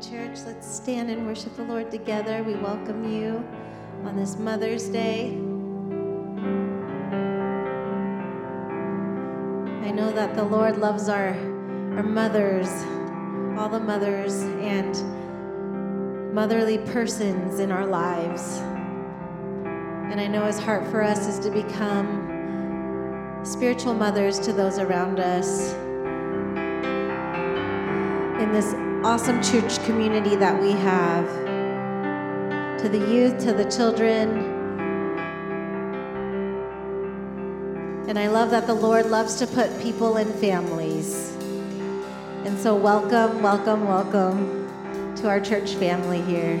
church. Let's stand and worship the Lord together. We welcome you on this Mother's Day. I know that the Lord loves our, our mothers, all the mothers and motherly persons in our lives. And I know His heart for us is to become spiritual mothers to those around us. In this awesome church community that we have. To the youth, to the children. And I love that the Lord loves to put people in families. And so, welcome, welcome, welcome to our church family here.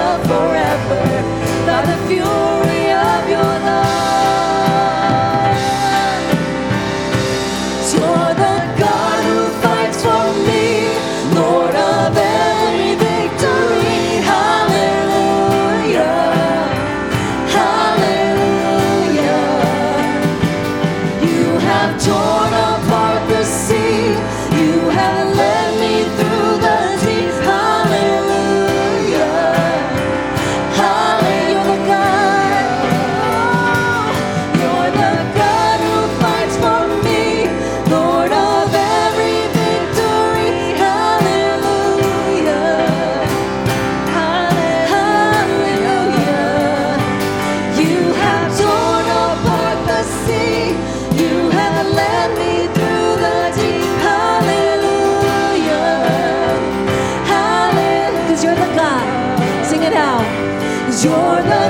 You're the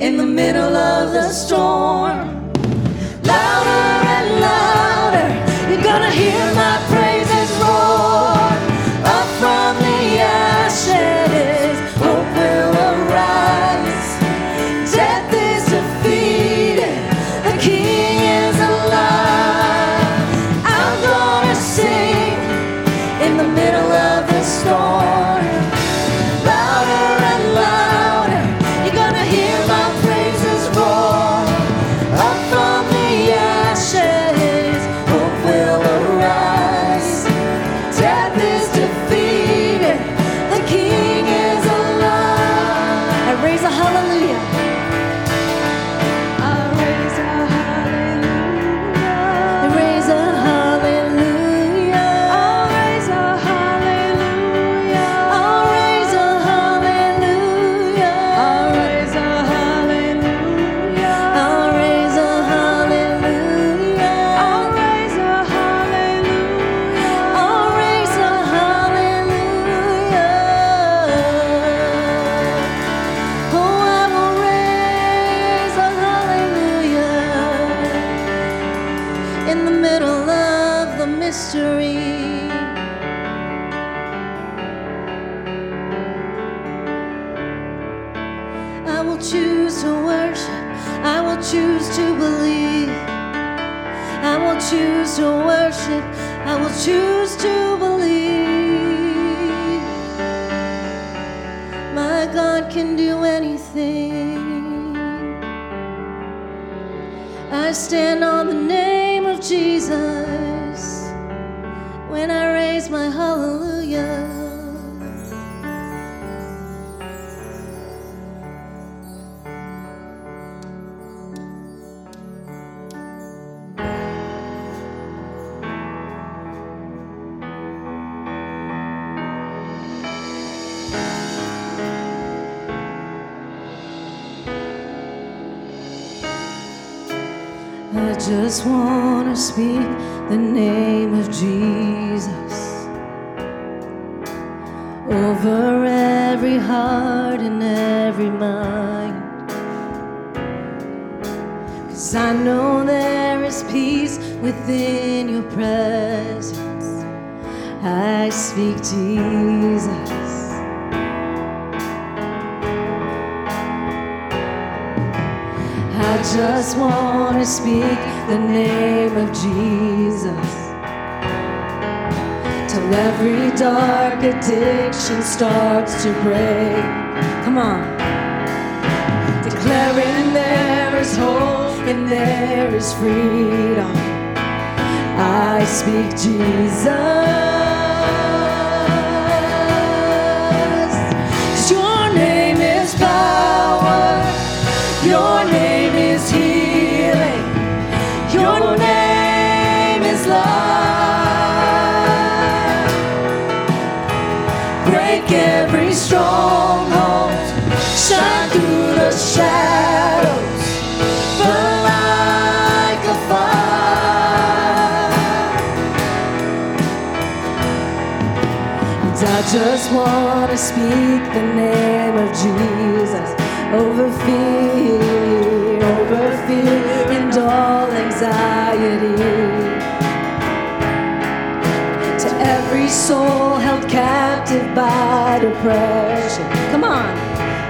in the middle of the storm. Jesus. Your name is power, your name is healing, your name is love. Break every stronghold, shine through. the name of Jesus over fear, over fear and all anxiety. To every soul held captive by depression, come on,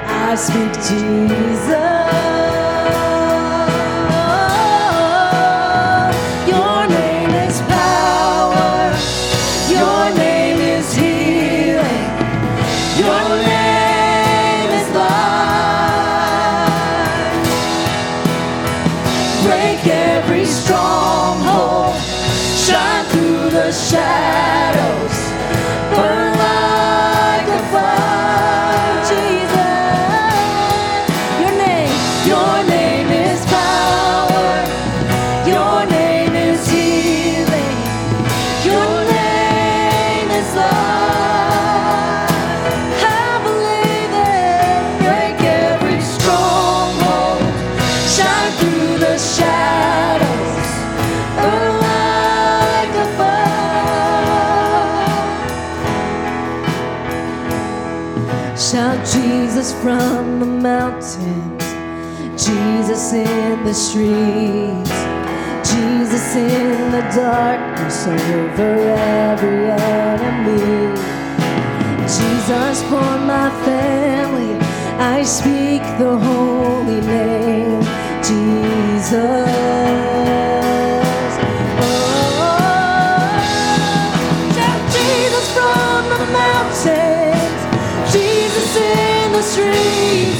I speak Jesus. Jesus in the darkness over every enemy. Jesus for my family, I speak the holy name, Jesus. Oh, Jesus from the mountains, Jesus in the streets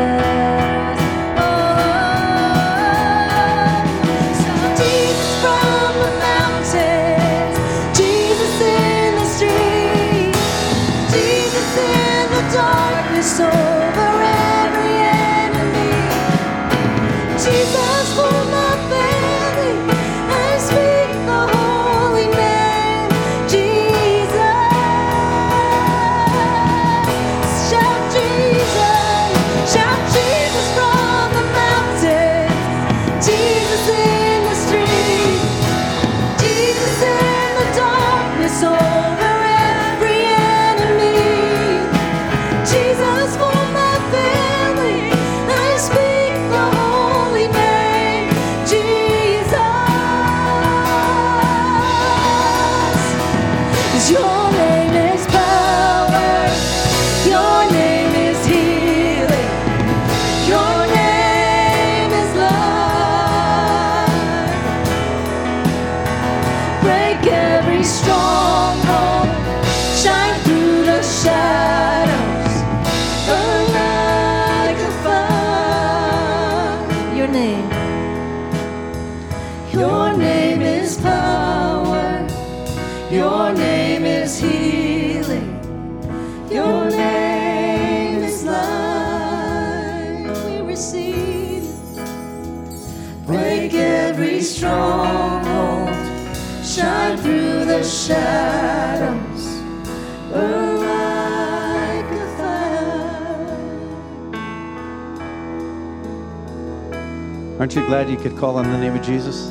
Aren't you glad you could call on the name of Jesus?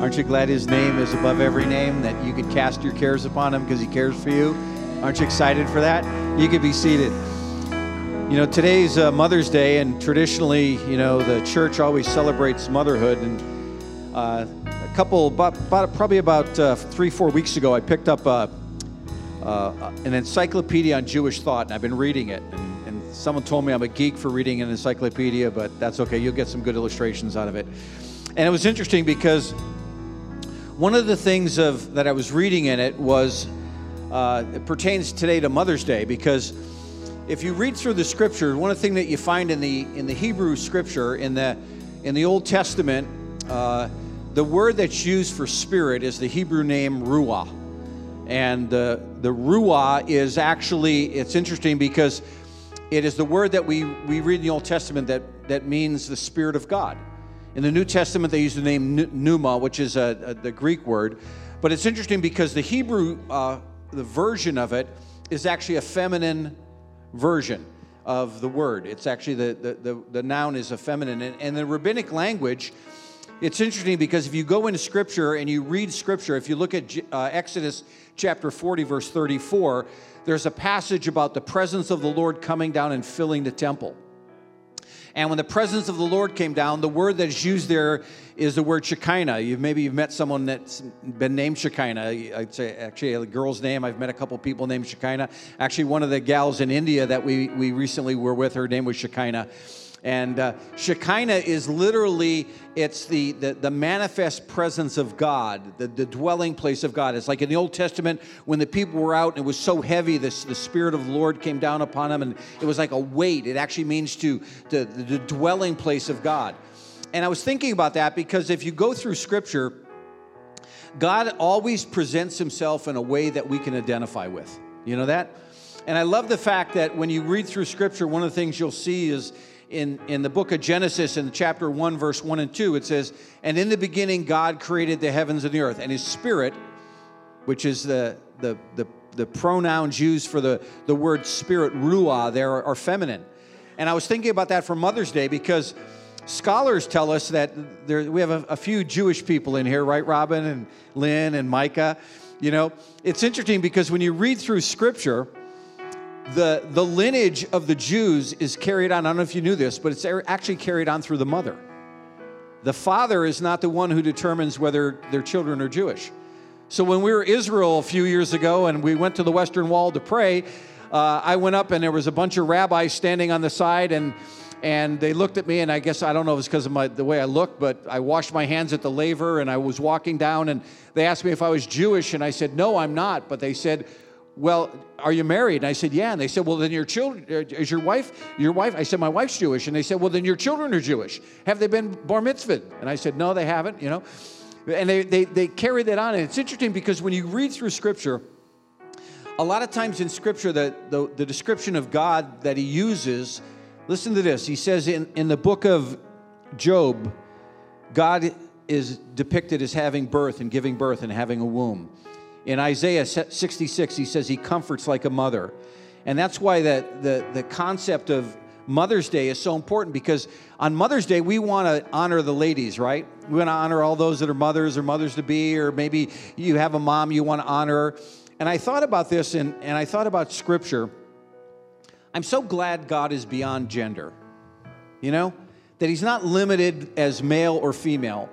Aren't you glad his name is above every name, that you could cast your cares upon him because he cares for you? Aren't you excited for that? You could be seated. You know, today's uh, Mother's Day, and traditionally, you know, the church always celebrates motherhood. And uh, a couple, about, about, probably about uh, three, four weeks ago, I picked up uh, an encyclopedia on Jewish thought, and I've been reading it. And someone told me I'm a geek for reading an encyclopedia, but that's okay. You'll get some good illustrations out of it. And it was interesting because one of the things of that I was reading in it was uh, it pertains today to Mother's Day because if you read through the scripture, one of the things that you find in the in the Hebrew scripture in the in the Old Testament, uh, the word that's used for spirit is the Hebrew name ruah, and uh, the ruah is actually it's interesting because it is the word that we we read in the Old Testament that that means the spirit of God. In the New Testament, they use the name pneuma, which is a, a- the Greek word. But it's interesting because the Hebrew, uh, the version of it, is actually a feminine version of the word. It's actually the, the, the, the noun is a feminine. And, and the rabbinic language, it's interesting because if you go into Scripture and you read Scripture, if you look at uh, Exodus chapter 40, verse 34, there's a passage about the presence of the Lord coming down and filling the temple. And when the presence of the Lord came down, the word that's used there is the word Shekinah. You've maybe you've met someone that's been named Shekinah. I'd say actually a girl's name. I've met a couple people named Shekinah. Actually, one of the gals in India that we we recently were with, her name was Shekinah. And uh, Shekinah is literally it's the, the the manifest presence of God, the, the dwelling place of God. It's like in the Old Testament when the people were out and it was so heavy, this the Spirit of the Lord came down upon them, and it was like a weight. It actually means to the, the dwelling place of God. And I was thinking about that because if you go through Scripture, God always presents Himself in a way that we can identify with. You know that? And I love the fact that when you read through Scripture, one of the things you'll see is in, in the book of Genesis, in chapter 1, verse 1 and 2, it says, And in the beginning, God created the heavens and the earth, and his spirit, which is the, the, the, the pronouns used for the, the word spirit, ruah, there are, feminine. And I was thinking about that for Mother's Day because scholars tell us that there, we have a, a few Jewish people in here, right, Robin and Lynn and Micah? You know, it's interesting because when you read through scripture, the, the lineage of the Jews is carried on. I don't know if you knew this, but it's actually carried on through the mother. The father is not the one who determines whether their children are Jewish. So when we were Israel a few years ago and we went to the Western Wall to pray, uh, I went up and there was a bunch of rabbis standing on the side and and they looked at me and I guess I don't know if it's because of my, the way I looked, but I washed my hands at the laver and I was walking down and they asked me if I was Jewish and I said no, I'm not. But they said, well, are you married? And I said, yeah. And they said, well, then your children, uh, is your wife, your wife? I said, my wife's Jewish. And they said, well, then your children are Jewish. Have they been bar mitzvahed? And I said, no, they haven't, you know. And they, they, they carried that on. And it's interesting because when you read through Scripture, a lot of times in Scripture, the, the, the description of God that he uses, listen to this. He says in, in the book of Job, God is depicted as having birth and giving birth and having a womb. In Isaiah 66, he says he comforts like a mother. And that's why the, the, the concept of Mother's Day is so important because on Mother's Day, we want to honor the ladies, right? We want to honor all those that are mothers or mothers to be, or maybe you have a mom you want to honor. And I thought about this and, and I thought about scripture. I'm so glad God is beyond gender, you know, that He's not limited as male or female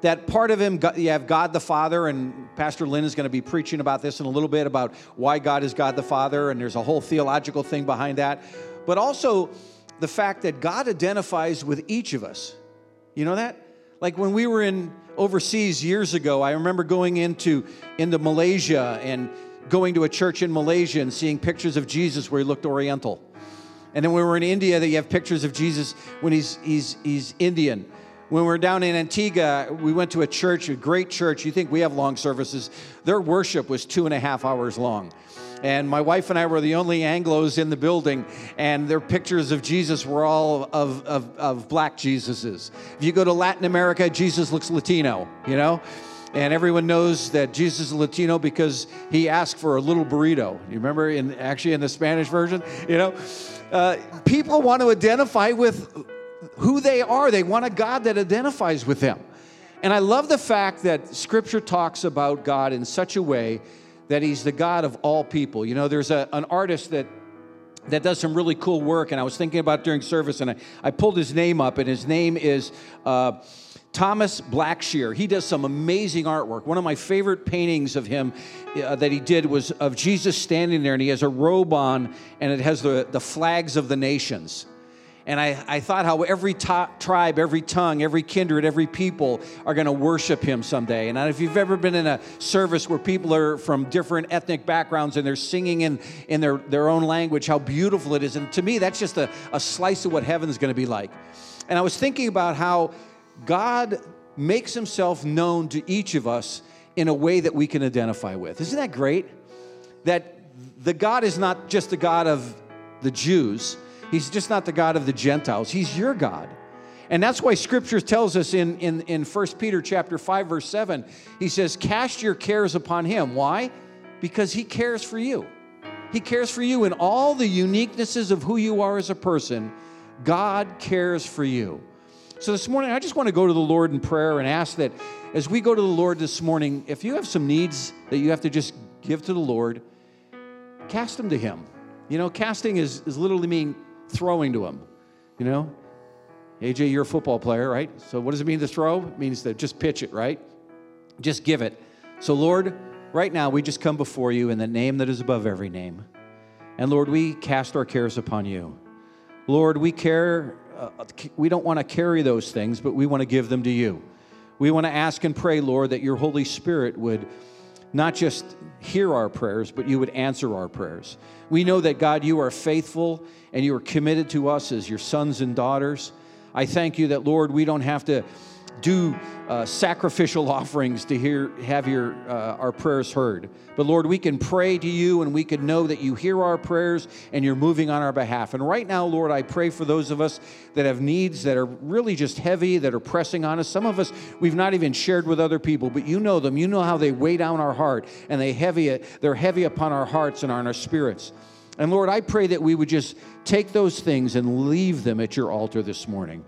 that part of him, you have God the Father, and Pastor Lynn is going to be preaching about this in a little bit about why God is God the Father, and there's a whole theological thing behind that. But also the fact that God identifies with each of us. You know that? Like when we were in overseas years ago, I remember going into, into Malaysia and going to a church in Malaysia and seeing pictures of Jesus where he looked oriental. And then when we were in India, that you have pictures of Jesus when he's, he's, he's Indian. When we were down in Antigua, we went to a church, a great church. You think we have long services. Their worship was two and a half hours long. And my wife and I were the only Anglos in the building, and their pictures of Jesus were all of, of, of black Jesuses. If you go to Latin America, Jesus looks Latino, you know? And everyone knows that Jesus is Latino because he asked for a little burrito. You remember in actually in the Spanish version, you know? Uh, people want to identify with who they are. They want a God that identifies with them. And I love the fact that Scripture talks about God in such a way that He's the God of all people. You know, there's a, an artist that that does some really cool work, and I was thinking about during service, and I, I pulled his name up, and his name is uh, Thomas Blackshear. He does some amazing artwork. One of my favorite paintings of him uh, that he did was of Jesus standing there, and he has a robe on, and it has the, the flags of the nations. And I, I thought how every tribe, every tongue, every kindred, every people are going to worship him someday. And if you've ever been in a service where people are from different ethnic backgrounds and they're singing in, in their, their own language, how beautiful it is. And to me, that's just a, a slice of what heaven's going to be like. And I was thinking about how God makes himself known to each of us in a way that we can identify with. Isn't that great? That the God is not just the God of the Jews He's just not the God of the Gentiles. He's your God. And that's why scripture tells us in, in, in 1 Peter chapter 5, verse 7, he says, Cast your cares upon him. Why? Because he cares for you. He cares for you in all the uniquenesses of who you are as a person. God cares for you. So this morning, I just want to go to the Lord in prayer and ask that as we go to the Lord this morning, if you have some needs that you have to just give to the Lord, cast them to Him. You know, casting is, is literally mean throwing to him. You know? AJ, you're a football player, right? So what does it mean to throw? It means to just pitch it, right? Just give it. So, Lord, right now we just come before you in the name that is above every name. And Lord, we cast our cares upon you. Lord, we care, uh, we don't want to carry those things, but we want to give them to you. We want to ask and pray, Lord, that your Holy Spirit would not just hear our prayers, but you would answer our prayers. We know that, God, you are faithful and you are committed to us as your sons and daughters. I thank you that, Lord, we don't have to do uh, sacrificial offerings to hear have your uh, our prayers heard. But Lord, we can pray to you and we can know that you hear our prayers and you're moving on our behalf. And right now, Lord, I pray for those of us that have needs that are really just heavy, that are pressing on us. Some of us we've not even shared with other people, but you know them. You know how they weigh down our heart and they heavy they're heavy upon our hearts and on our spirits. And Lord, I pray that we would just take those things and leave them at your altar this morning.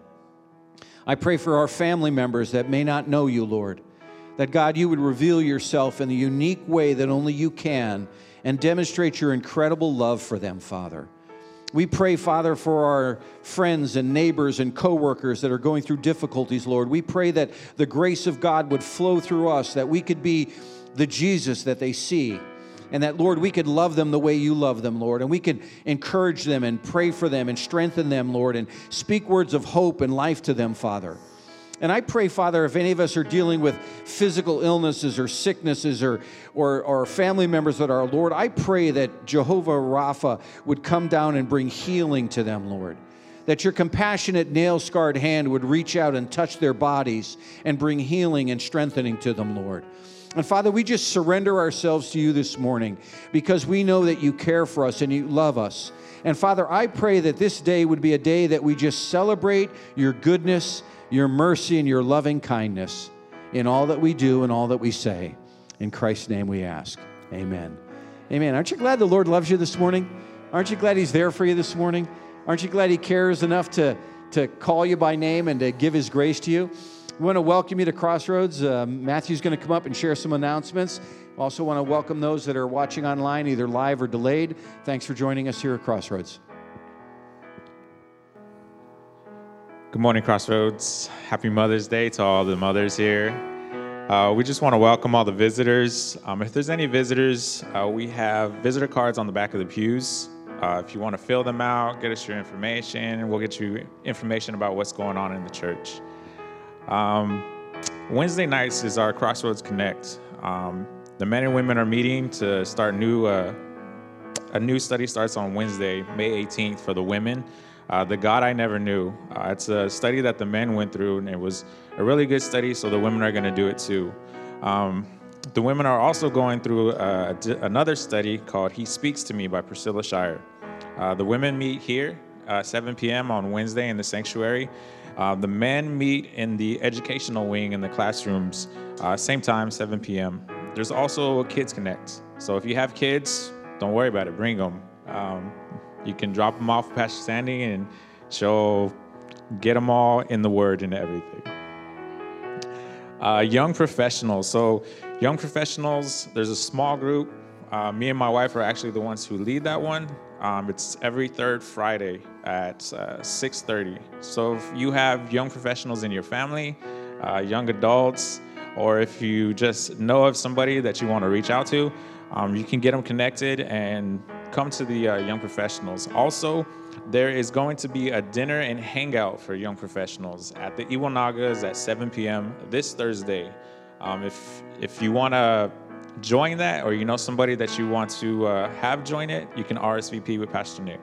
I pray for our family members that may not know you, Lord, that God, you would reveal yourself in the unique way that only you can and demonstrate your incredible love for them, Father. We pray, Father, for our friends and neighbors and coworkers that are going through difficulties, Lord. We pray that the grace of God would flow through us, that we could be the Jesus that they see and that, Lord, we could love them the way you love them, Lord, and we could encourage them and pray for them and strengthen them, Lord, and speak words of hope and life to them, Father. And I pray, Father, if any of us are dealing with physical illnesses or sicknesses or, or, or, family members that are, Lord, I pray that Jehovah Rapha would come down and bring healing to them, Lord. That your compassionate, nail scarred hand would reach out and touch their bodies and bring healing and strengthening to them, Lord. And Father, we just surrender ourselves to you this morning because we know that you care for us and you love us. And Father, I pray that this day would be a day that we just celebrate your goodness, your mercy, and your loving kindness in all that we do and all that we say. In Christ's name we ask. Amen. Amen. Aren't you glad the Lord loves you this morning? Aren't you glad He's there for you this morning? Aren't you glad He cares enough to, to call you by name and to give His grace to you? We want to welcome you to Crossroads. Uh, Matthew's going to come up and share some announcements. Also, want to welcome those that are watching online, either live or delayed. Thanks for joining us here at Crossroads. Good morning, Crossroads. Happy Mother's Day to all the mothers here. Uh, we just want to welcome all the visitors. Um, if there's any visitors, uh, we have visitor cards on the back of the pews. Uh, if you want to fill them out, get us your information, we'll get you information about what's going on in the church. Um, Wednesday nights is our Crossroads Connect. Um, the men and women are meeting to start new. Uh, a new study starts on Wednesday, May 18th, for the women. Uh, the God I Never Knew. Uh, it's a study that the men went through, and it was a really good study. So the women are going to do it too. Um, the women are also going through uh, another study called "He Speaks to Me" by Priscilla Shirer. Uh, the women meet here, uh, 7 p.m. on Wednesday in the sanctuary. Uh, the men meet in the educational wing in the classrooms, uh, same time, 7 p.m. There's also a Kids Connect. So if you have kids, don't worry about it, bring them. Um, you can drop them off Pastor Sandy and she'll get them all in the Word and everything. Uh, young professionals. So, young professionals, there's a small group. Uh, me and my wife are actually the ones who lead that one. Um, it's every third Friday at uh, 6:30. So if you have young professionals in your family, uh, young adults, or if you just know of somebody that you want to reach out to, um, you can get them connected and come to the uh, young professionals. Also, there is going to be a dinner and hangout for young professionals at the Iwanagas at 7 p.m. this Thursday. Um, if if you want to join that or you know somebody that you want to uh, have join it, you can RSVP with Pastor Nick.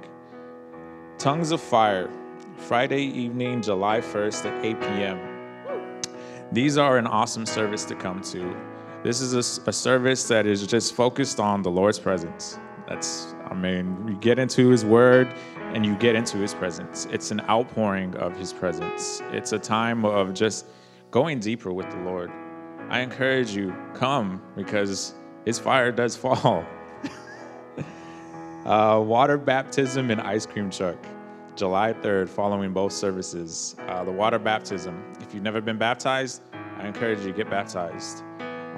Tongues of Fire, Friday evening, July 1st at 8 p.m. These are an awesome service to come to. This is a, a service that is just focused on the Lord's presence. That's, I mean, you get into His Word and you get into His presence. It's an outpouring of His presence. It's a time of just going deeper with the Lord. I encourage you, come because his fire does fall. Uh, water baptism and ice cream truck, July 3rd, following both services. Uh, the water baptism, if you've never been baptized, I encourage you to get baptized.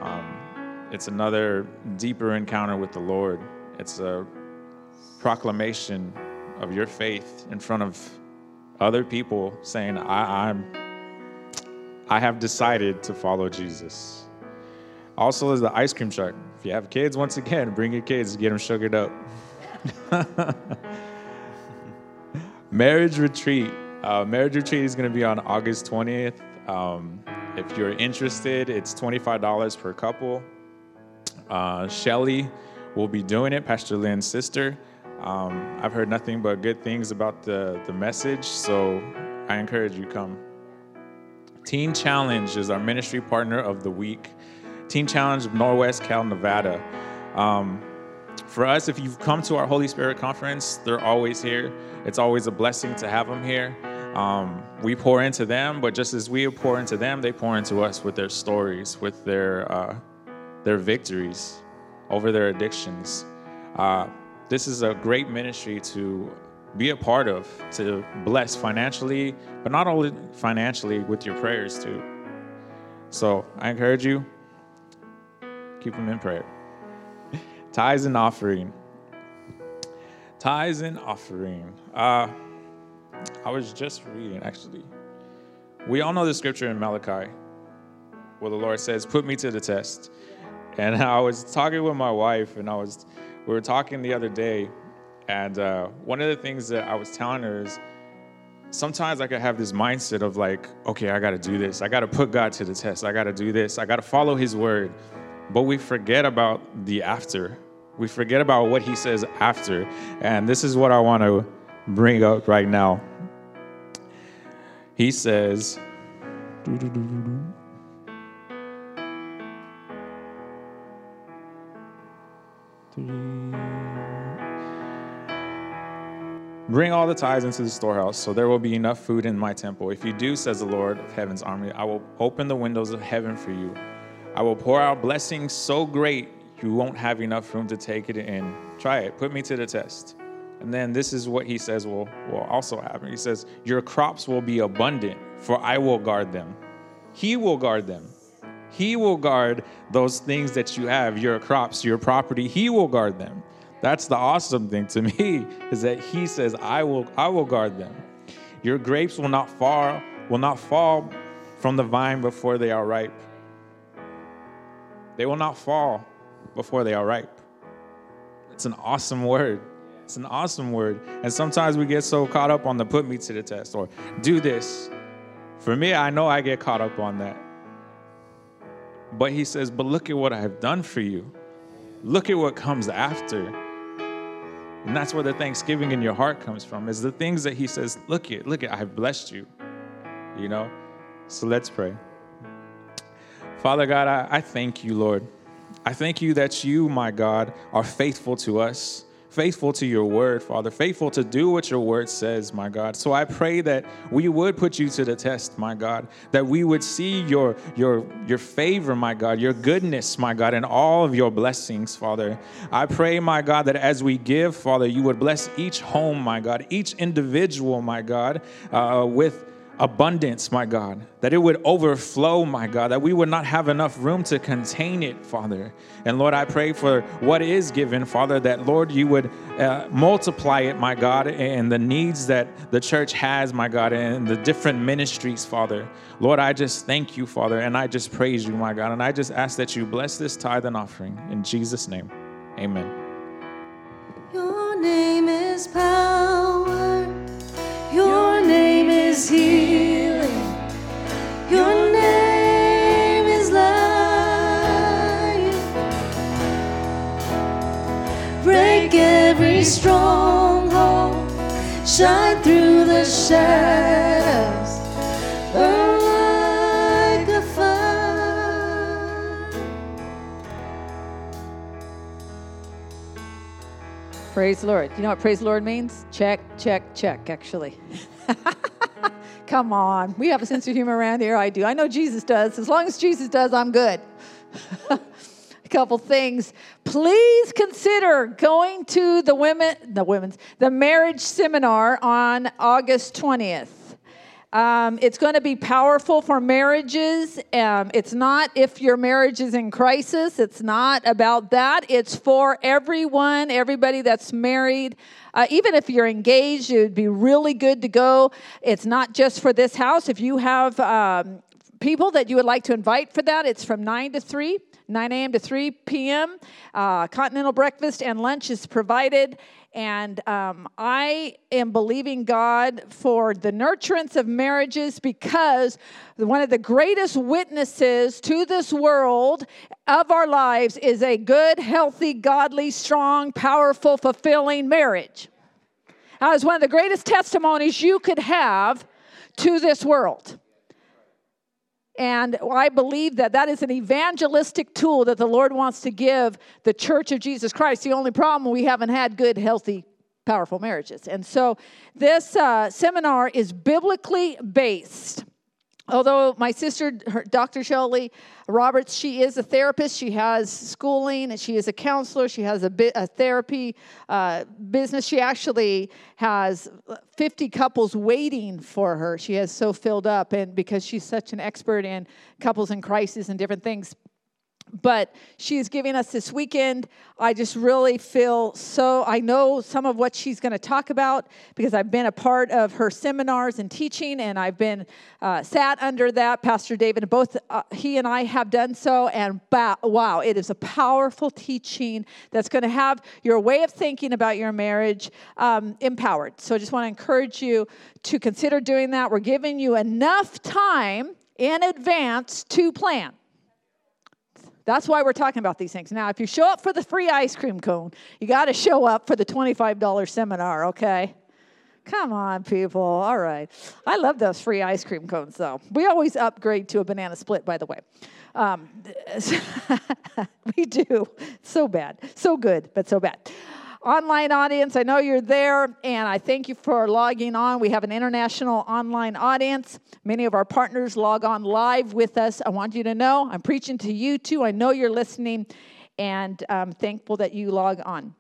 Um, it's another deeper encounter with the Lord. It's a proclamation of your faith in front of other people saying, I, I'm I have decided to follow Jesus. Also, is the ice cream truck. If you have kids, once again, bring your kids, get them sugared up. marriage retreat. Uh, marriage retreat is going to be on August 20th. Um, if you're interested, it's $25 per couple. Uh, Shelly will be doing it, Pastor Lynn's sister. Um, I've heard nothing but good things about the, the message, so I encourage you come. Teen Challenge is our ministry partner of the week. Teen Challenge of Northwest Cal, Nevada. Um, for us, if you've come to our Holy Spirit conference, they're always here. It's always a blessing to have them here. Um, we pour into them, but just as we pour into them, they pour into us with their stories, with their uh, their victories over their addictions. Uh, this is a great ministry to be a part of, to bless financially, but not only financially, with your prayers too. So I encourage you, keep them in prayer. Tithes and offering. Tithes and offering. Uh, I was just reading, actually. We all know the scripture in Malachi where the Lord says, Put me to the test. And I was talking with my wife, and I was, we were talking the other day, and uh, one of the things that I was telling her is, sometimes I could have this mindset of like, okay, I got to do this. I got to put God to the test. I got to do this. I got to follow His word. But we forget about the after. We forget about what He says after. And this is what I want to bring up right now. He says, Bring all the tithes into the storehouse, so there will be enough food in my temple. If you do, says the Lord of heaven's army, I will open the windows of heaven for you. I will pour out blessings so great you won't have enough room to take it in. Try it. Put me to the test. And then this is what he says will, will also happen. He says, Your crops will be abundant, for I will guard them. He will guard them. He will guard those things that you have, your crops, your property. He will guard them. That's the awesome thing to me is that he says, I will, I will guard them. Your grapes will not fall, will not fall from the vine before they are ripe. They will not fall before they are ripe. It's an awesome word. It's an awesome word. And sometimes we get so caught up on the put me to the test or do this. For me, I know I get caught up on that. But he says, But look at what I have done for you. Look at what comes after. And that's where the thanksgiving in your heart comes from, is the things that he says, look at, look at, I have blessed you. You know? So let's pray. Father God, I, I thank you, Lord. I thank you that you, my God, are faithful to us faithful to your word, Father, faithful to do what your word says, my God. So I pray that we would put you to the test, my God, that we would see your your your favor, my God, your goodness, my God, and all of your blessings, Father. I pray, my God, that as we give, Father, you would bless each home, my God, each individual, my God, uh, with abundance, my God, that it would overflow, my God, that we would not have enough room to contain it, Father. And Lord, I pray for what is given, Father, that Lord, you would uh, multiply it, my God, and the needs that the church has, my God, and the different ministries, Father. Lord, I just thank you, Father, and I just praise you, my God, and I just ask that you bless this tithe and offering. In Jesus' name, amen. Your name is power. Is healing. Your name is life. Break every stronghold. Shine through the shadows. Burn like a fire. Praise the Lord. You know what praise the Lord means? Check, check, check, actually. Come on. We have a sense of humor around here. I do. I know Jesus does. As long as Jesus does, I'm good. a couple things. Please consider going to the women, the women's, the marriage seminar on August 20th. Um, it's going to be powerful for marriages. Um, it's not if your marriage is in crisis. It's not about that. It's for everyone, everybody that's married. Uh, even if you're engaged, it would be really good to go. It's not just for this house. If you have um, people that you would like to invite for that, it's from 9 to 3. 9 a.m. to 3 p.m. Uh, continental breakfast and lunch is provided. And um, I am believing God for the nurturance of marriages because one of the greatest witnesses to this world of our lives is a good, healthy, godly, strong, powerful, fulfilling marriage. That is one of the greatest testimonies you could have to this world. And I believe that that is an evangelistic tool that the Lord wants to give the church of Jesus Christ. The only problem, we haven't had good, healthy, powerful marriages. And so this uh, seminar is biblically based. Although my sister, her, Dr. Shelley Roberts, she is a therapist. She has schooling. She is a counselor. She has a, bit, a therapy uh, business. She actually has 50 couples waiting for her. She has so filled up, and because she's such an expert in couples in crisis and different things but she's giving us this weekend. I just really feel so. I know some of what she's going to talk about because I've been a part of her seminars and teaching, and I've been uh, sat under that. Pastor David, both uh, he and I have done so, and wow, it is a powerful teaching that's going to have your way of thinking about your marriage um, empowered. So I just want to encourage you to consider doing that. We're giving you enough time in advance to plan. That's why we're talking about these things. Now, if you show up for the free ice cream cone, you got to show up for the $25 seminar, okay? Come on, people. All right. I love those free ice cream cones, though. We always upgrade to a banana split, by the way. Um, we do. So bad. So good, but so bad online audience, I know you're there, and I thank you for logging on. We have an international online audience. Many of our partners log on live with us. I want you to know I'm preaching to you too. I know you're listening, and I'm thankful that you log on.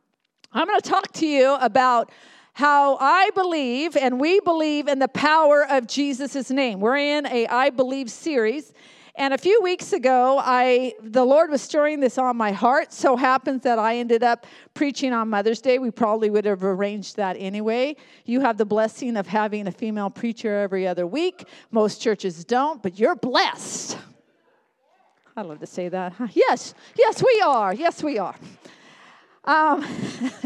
I'm going to talk to you about how I believe and we believe in the power of Jesus' name. We're in a I Believe series. And a few weeks ago, I the Lord was stirring this on my heart. So happens that I ended up preaching on Mother's Day. We probably would have arranged that anyway. You have the blessing of having a female preacher every other week. Most churches don't, but you're blessed. I love to say that. Yes, yes, we are. Yes, we are. Um,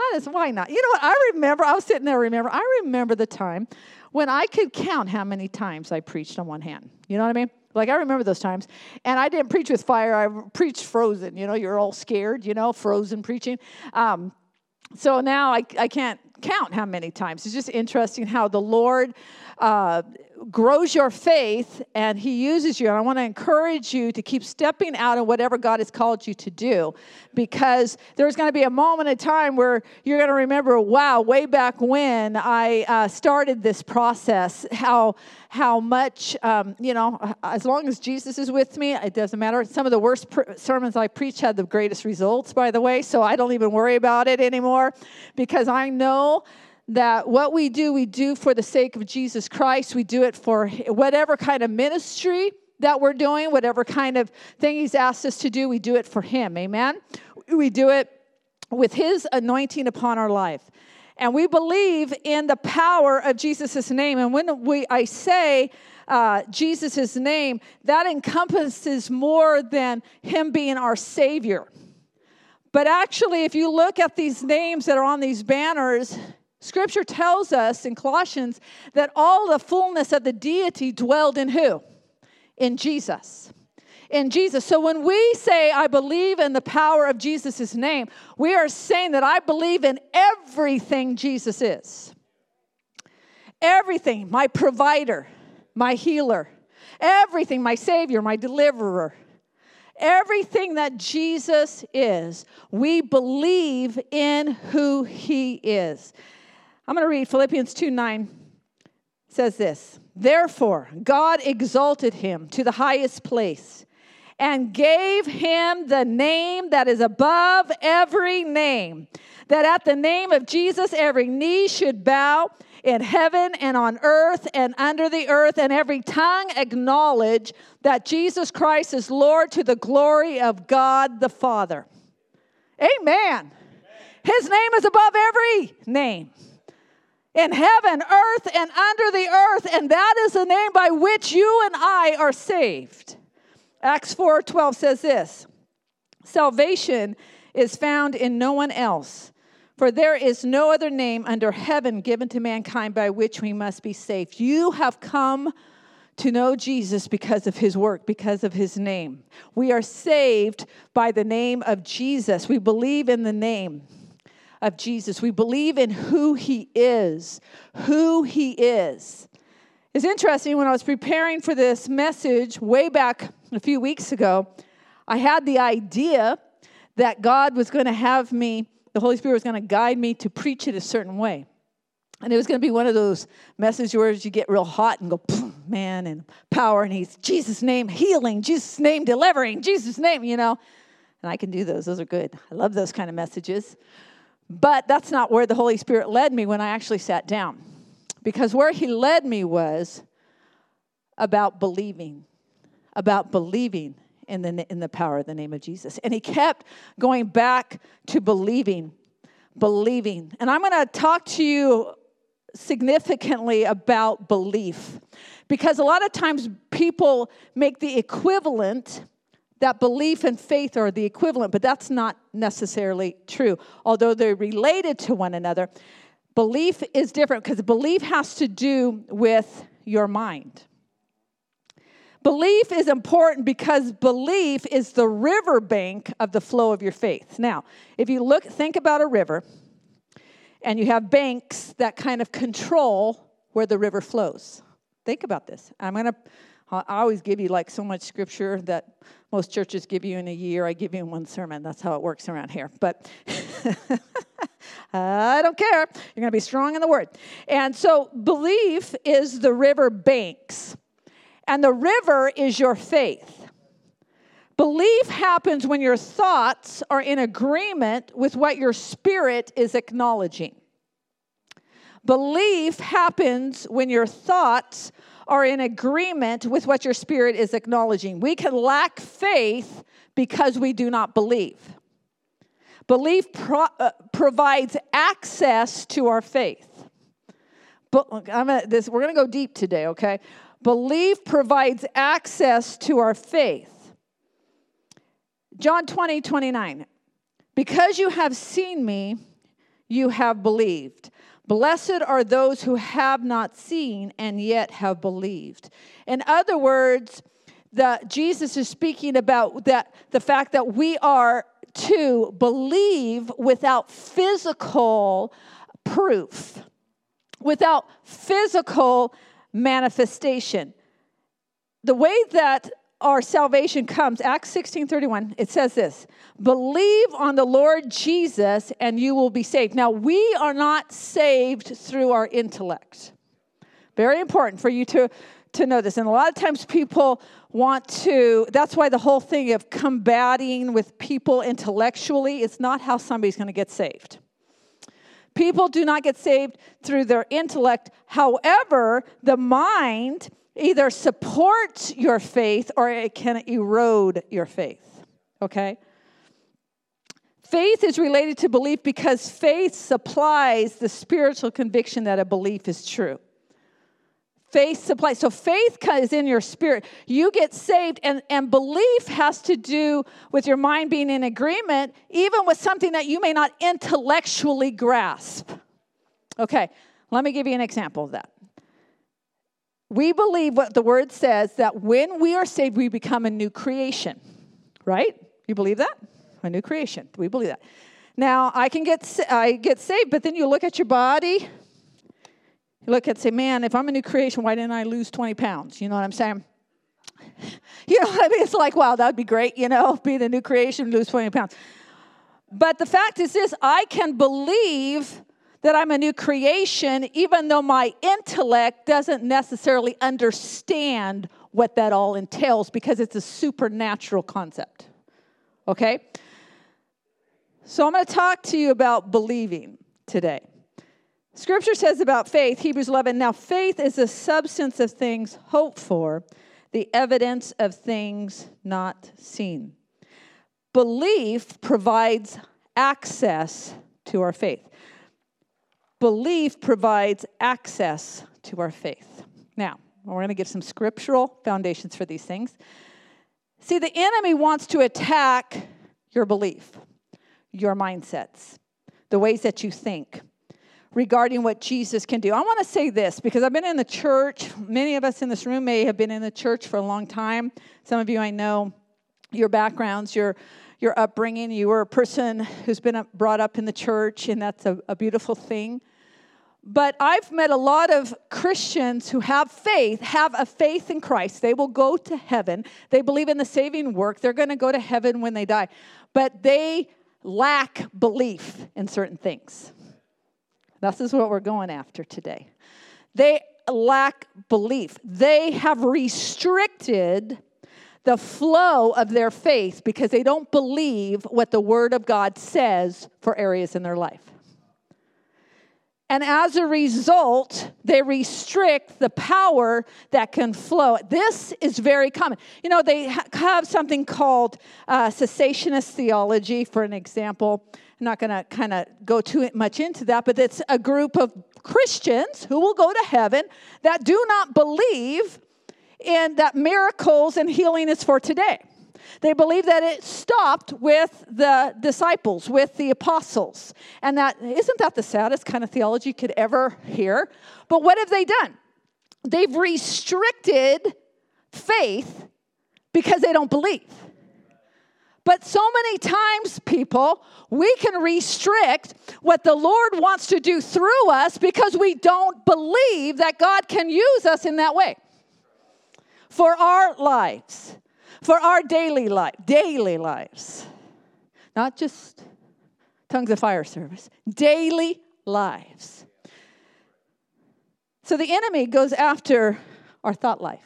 I just, why not? You know what? I remember, I was sitting there, remember, I remember the time when I could count how many times I preached on one hand. You know what I mean? Like I remember those times. And I didn't preach with fire, I preached frozen. You know, you're all scared, you know, frozen preaching. Um, so now I, I can't count how many times. It's just interesting how the Lord uh, grows your faith and He uses you. And I want to encourage you to keep stepping out in whatever God has called you to do because there's going to be a moment in time where you're going to remember, wow, way back when I uh, started this process, how how much, um, you know, as long as Jesus is with me, it doesn't matter. Some of the worst pr- sermons I preach had the greatest results, by the way, so I don't even worry about it anymore because I know that what we do, we do for the sake of Jesus Christ. We do it for whatever kind of ministry that we're doing, whatever kind of thing He's asked us to do, we do it for Him. Amen? We do it with His anointing upon our life. And we believe in the power of Jesus' name. And when we, I say, uh, Jesus' name, that encompasses more than him being our Savior. But actually, if you look at these names that are on these banners, Scripture tells us in Colossians that all the fullness of the deity dwelled in who? In Jesus. In Jesus. So when we say, I believe in the power of Jesus' name, we are saying that I believe in everything Jesus is. Everything, my provider, my healer, everything, my Savior, my deliverer. Everything that Jesus is, we believe in who He is. I'm going to read Philippians 2 9 says this Therefore, God exalted him to the highest place and gave him the name that is above every name, that at the name of Jesus every knee should bow in heaven and on earth and under the earth, and every tongue acknowledge that Jesus Christ is Lord to the glory of God the Father. Amen. His name is above every name in heaven, earth, and under the earth, and that is the name by which you and I are saved. Acts 4:12 says this: Salvation is found in no one else, for there is no other name under heaven given to mankind by which we must be saved. You have come to know Jesus because of his work, because of his name. We are saved by the name of Jesus. We believe in the name of Jesus. We believe in who he is, who he is. It's interesting when I was preparing for this message way back a few weeks ago, I had the idea that God was going to have me, the Holy Spirit was going to guide me to preach it a certain way. And it was going to be one of those messages where you get real hot and go, man, and power, and he's Jesus' name healing, Jesus' name delivering, Jesus' name, you know. And I can do those. Those are good. I love those kind of messages. But that's not where the Holy Spirit led me when I actually sat down. Because where he led me was about believing, about believing in the, in the power of the name of Jesus. And he kept going back to believing, believing. And I'm going to talk to you significantly about belief because a lot of times people make the equivalent that belief and faith are the equivalent, but that's not necessarily true. Although they're related to one another, belief is different because belief has to do with your mind. Belief is important because belief is the riverbank of the flow of your faith. Now, if you look, think about a river, and you have banks that kind of control where the river flows. Think about this. I'm going to, I always give you like so much scripture that most churches give you in a year. I give you in one sermon. That's how it works around here. But I don't care. You're going to be strong in the word. And so belief is the river banks and the river is your faith. Belief happens when your thoughts are in agreement with what your spirit is acknowledging. Belief happens when your thoughts are in agreement with what your spirit is acknowledging. We can lack faith because we do not believe. Belief pro- uh, provides access to our faith. But I'm at this, we're going to go deep today, okay? Belief provides access to our faith. John 20, 29. Because you have seen me, you have believed. Blessed are those who have not seen and yet have believed. In other words, that Jesus is speaking about that the fact that we are to believe without physical proof, without physical manifestation. The way that our salvation comes, Acts 16 31, it says this believe on the Lord Jesus and you will be saved. Now, we are not saved through our intellect. Very important for you to, to know this. And a lot of times people want to, that's why the whole thing of combating with people intellectually is not how somebody's going to get saved. People do not get saved through their intellect. However, the mind either supports your faith or it can erode your faith. Okay? Faith is related to belief because faith supplies the spiritual conviction that a belief is true. Faith supplies. So faith is in your spirit. You get saved, and, and belief has to do with your mind being in agreement, even with something that you may not intellectually grasp. Okay, let me give you an example of that. We believe what the word says that when we are saved, we become a new creation, right? You believe that? A new creation. We believe that. Now, I can get I get saved, but then you look at your body, you look at say, man, if I'm a new creation, why didn't I lose 20 pounds? You know what I'm saying? You know, I mean, it's like, wow, that would be great, you know, be the new creation, lose 20 pounds. But the fact is this I can believe that I'm a new creation, even though my intellect doesn't necessarily understand what that all entails because it's a supernatural concept. Okay? So I'm going to talk to you about believing today. Scripture says about faith, Hebrews 11, now faith is the substance of things hoped for, the evidence of things not seen. Belief provides access to our faith. Belief provides access to our faith. Now, we're going to give some scriptural foundations for these things. See, the enemy wants to attack your belief, your mindsets, the ways that you think regarding what Jesus can do. I want to say this because I've been in the church. Many of us in this room may have been in the church for a long time. Some of you I know your backgrounds, your your upbringing. You were a person who's been brought up in the church, and that's a, a beautiful thing. But I've met a lot of Christians who have faith, have a faith in Christ. They will go to heaven. They believe in the saving work. They're going to go to heaven when they die. But they lack belief in certain things. This is what we're going after today. They lack belief. They have restricted the flow of their faith because they don't believe what the Word of God says for areas in their life. And as a result, they restrict the power that can flow. This is very common. You know, they ha- have something called uh, cessationist theology, for an example. I'm not going to kind of go too much into that, but it's a group of Christians who will go to heaven that do not believe in that miracles and healing is for today. They believe that it stopped with the disciples, with the apostles. And that isn't that the saddest kind of theology you could ever hear? But what have they done? They've restricted faith because they don't believe. But so many times, people, we can restrict what the Lord wants to do through us because we don't believe that God can use us in that way for our lives for our daily life, daily lives, not just tongues of fire service, daily lives. So the enemy goes after our thought life.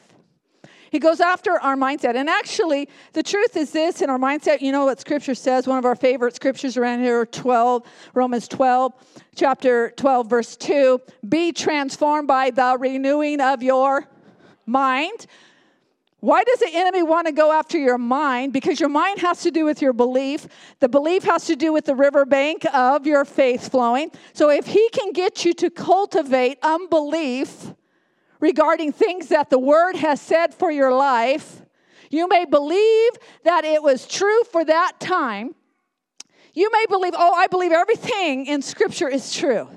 He goes after our mindset. And actually, the truth is this in our mindset, you know what scripture says, one of our favorite scriptures around here, 12, Romans 12, chapter 12, verse 2. Be transformed by the renewing of your mind why does the enemy want to go after your mind? Because your mind has to do with your belief. The belief has to do with the riverbank of your faith flowing. So if he can get you to cultivate unbelief regarding things that the word has said for your life, you may believe that it was true for that time. You may believe, oh, I believe everything in scripture is true.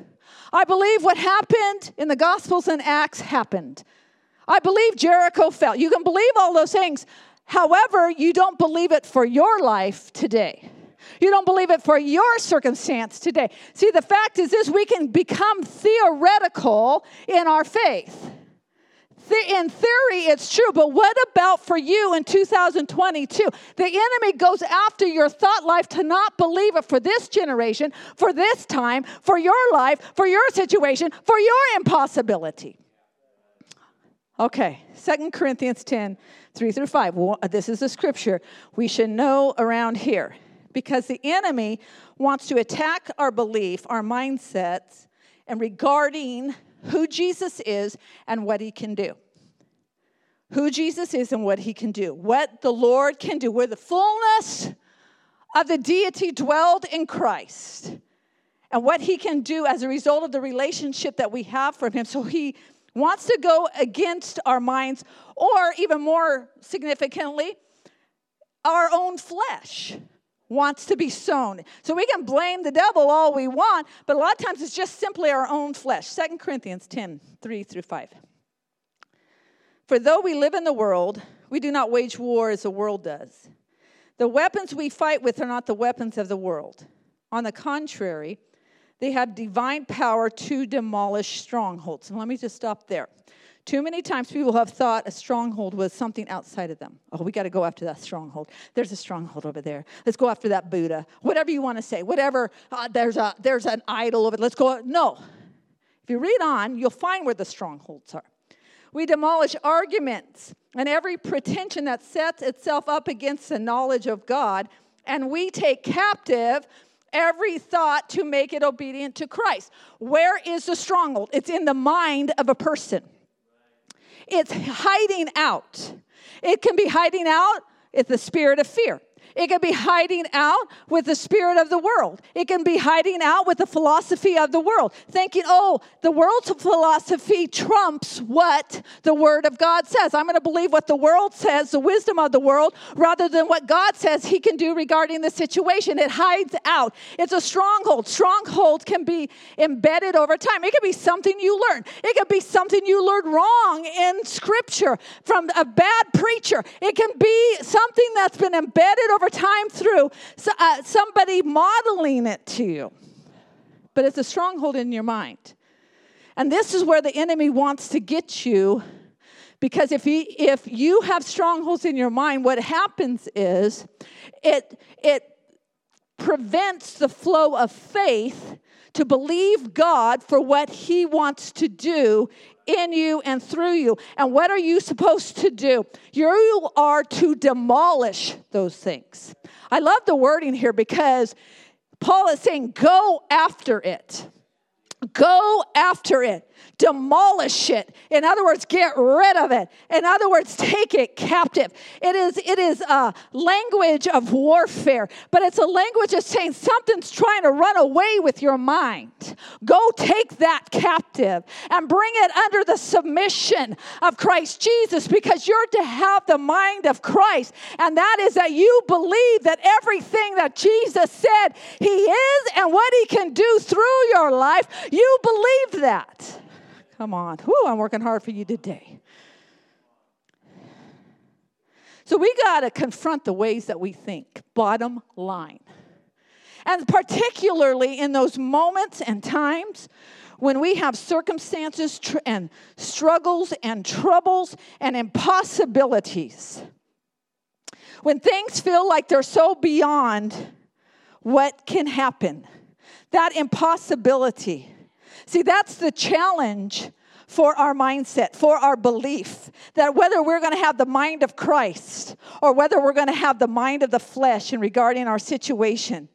I believe what happened in the Gospels and Acts happened. I believe Jericho fell. You can believe all those things. However, you don't believe it for your life today. You don't believe it for your circumstance today. See, the fact is this we can become theoretical in our faith. In theory, it's true, but what about for you in 2022? The enemy goes after your thought life to not believe it for this generation, for this time, for your life, for your situation, for your impossibility. Okay, Second Corinthians 10, 3 through 5. This is the scripture we should know around here because the enemy wants to attack our belief, our mindsets, and regarding who Jesus is and what he can do. Who Jesus is and what he can do. What the Lord can do. Where the fullness of the deity dwelled in Christ and what he can do as a result of the relationship that we have from him. So he wants to go against our minds, or even more significantly, our own flesh wants to be sown. So we can blame the devil all we want, but a lot of times it's just simply our own flesh. Second Corinthians 10 3 through 5. For though we live in the world, we do not wage war as the world does. The weapons we fight with are not the weapons of the world. On the contrary, they have divine power to demolish strongholds. And let me just stop there. Too many times people have thought a stronghold was something outside of them. Oh, we got to go after that stronghold. There's a stronghold over there. Let's go after that Buddha. Whatever you want to say. Whatever. Uh, there's a there's an idol over. It. Let's go. No. If you read on, you'll find where the strongholds are. We demolish arguments and every pretension that sets itself up against the knowledge of God, and we take captive every thought to make it obedient to Christ. Where is the stronghold? It's in the mind of a person. It's hiding out. It can be hiding out it's the spirit of fear. It can be hiding out with the spirit of the world. It can be hiding out with the philosophy of the world, thinking, oh, the world's philosophy trumps what the Word of God says. I'm going to believe what the world says, the wisdom of the world, rather than what God says He can do regarding the situation. It hides out. It's a stronghold. Stronghold can be embedded over time. It can be something you learn, it can be something you learned wrong in Scripture from a bad preacher. It can be something that's been embedded over over time through uh, somebody modeling it to you. But it's a stronghold in your mind. And this is where the enemy wants to get you because if if you have strongholds in your mind what happens is it it prevents the flow of faith to believe God for what he wants to do in you and through you. And what are you supposed to do? You are to demolish those things. I love the wording here because Paul is saying, go after it. Go after it demolish it. In other words, get rid of it. In other words, take it captive. It is, it is a language of warfare, but it's a language of saying something's trying to run away with your mind. Go take that captive and bring it under the submission of Christ Jesus because you're to have the mind of Christ. And that is that you believe that everything that Jesus said He is and what He can do through your life, you believe that. Come on. Whew, I'm working hard for you today. So we got to confront the ways that we think, bottom line. And particularly in those moments and times when we have circumstances tr- and struggles and troubles and impossibilities. When things feel like they're so beyond what can happen, that impossibility See, that's the challenge for our mindset, for our belief that whether we're going to have the mind of Christ or whether we're going to have the mind of the flesh in regarding our situation.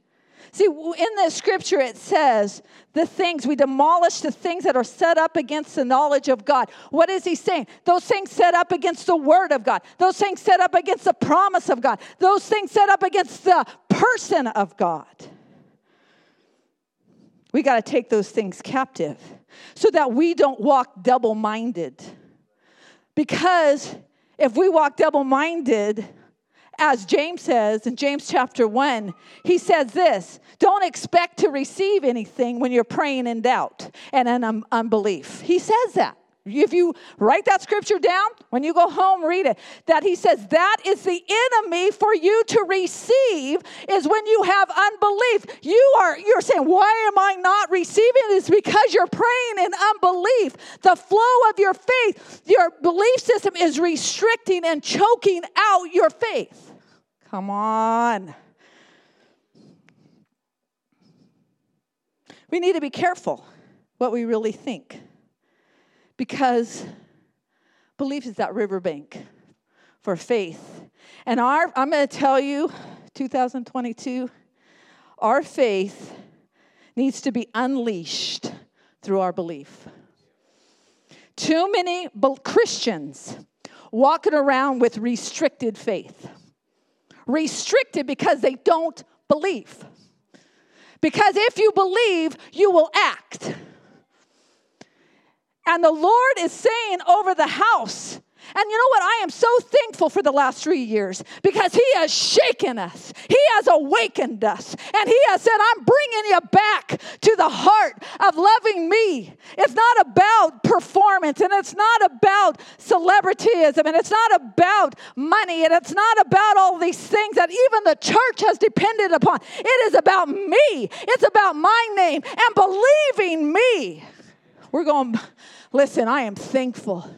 See, in the scripture it says the things, we demolish the things that are set up against the knowledge of God. What is he saying? Those things set up against the word of God, those things set up against the promise of God, those things set up against the person of God. We got to take those things captive so that we don't walk double minded. Because if we walk double minded, as James says in James chapter 1, he says this don't expect to receive anything when you're praying in doubt and in unbelief. He says that. If you write that scripture down, when you go home, read it. That he says that is the enemy for you to receive is when you have unbelief. You are you're saying, why am I not receiving? It's because you're praying in unbelief. The flow of your faith, your belief system is restricting and choking out your faith. Come on. We need to be careful what we really think because belief is that riverbank for faith. And our, I'm going to tell you, 2022, our faith needs to be unleashed through our belief. Too many Christians walking around with restricted faith. Restricted because they don't believe. Because if you believe, you will act. And the Lord is saying over the house, and you know what? I am so thankful for the last three years because He has shaken us. He has awakened us. And He has said, I'm bringing you back to the heart of loving me. It's not about performance and it's not about celebrityism and it's not about money and it's not about all these things that even the church has depended upon. It is about me, it's about my name and believing me. We're going, listen, I am thankful.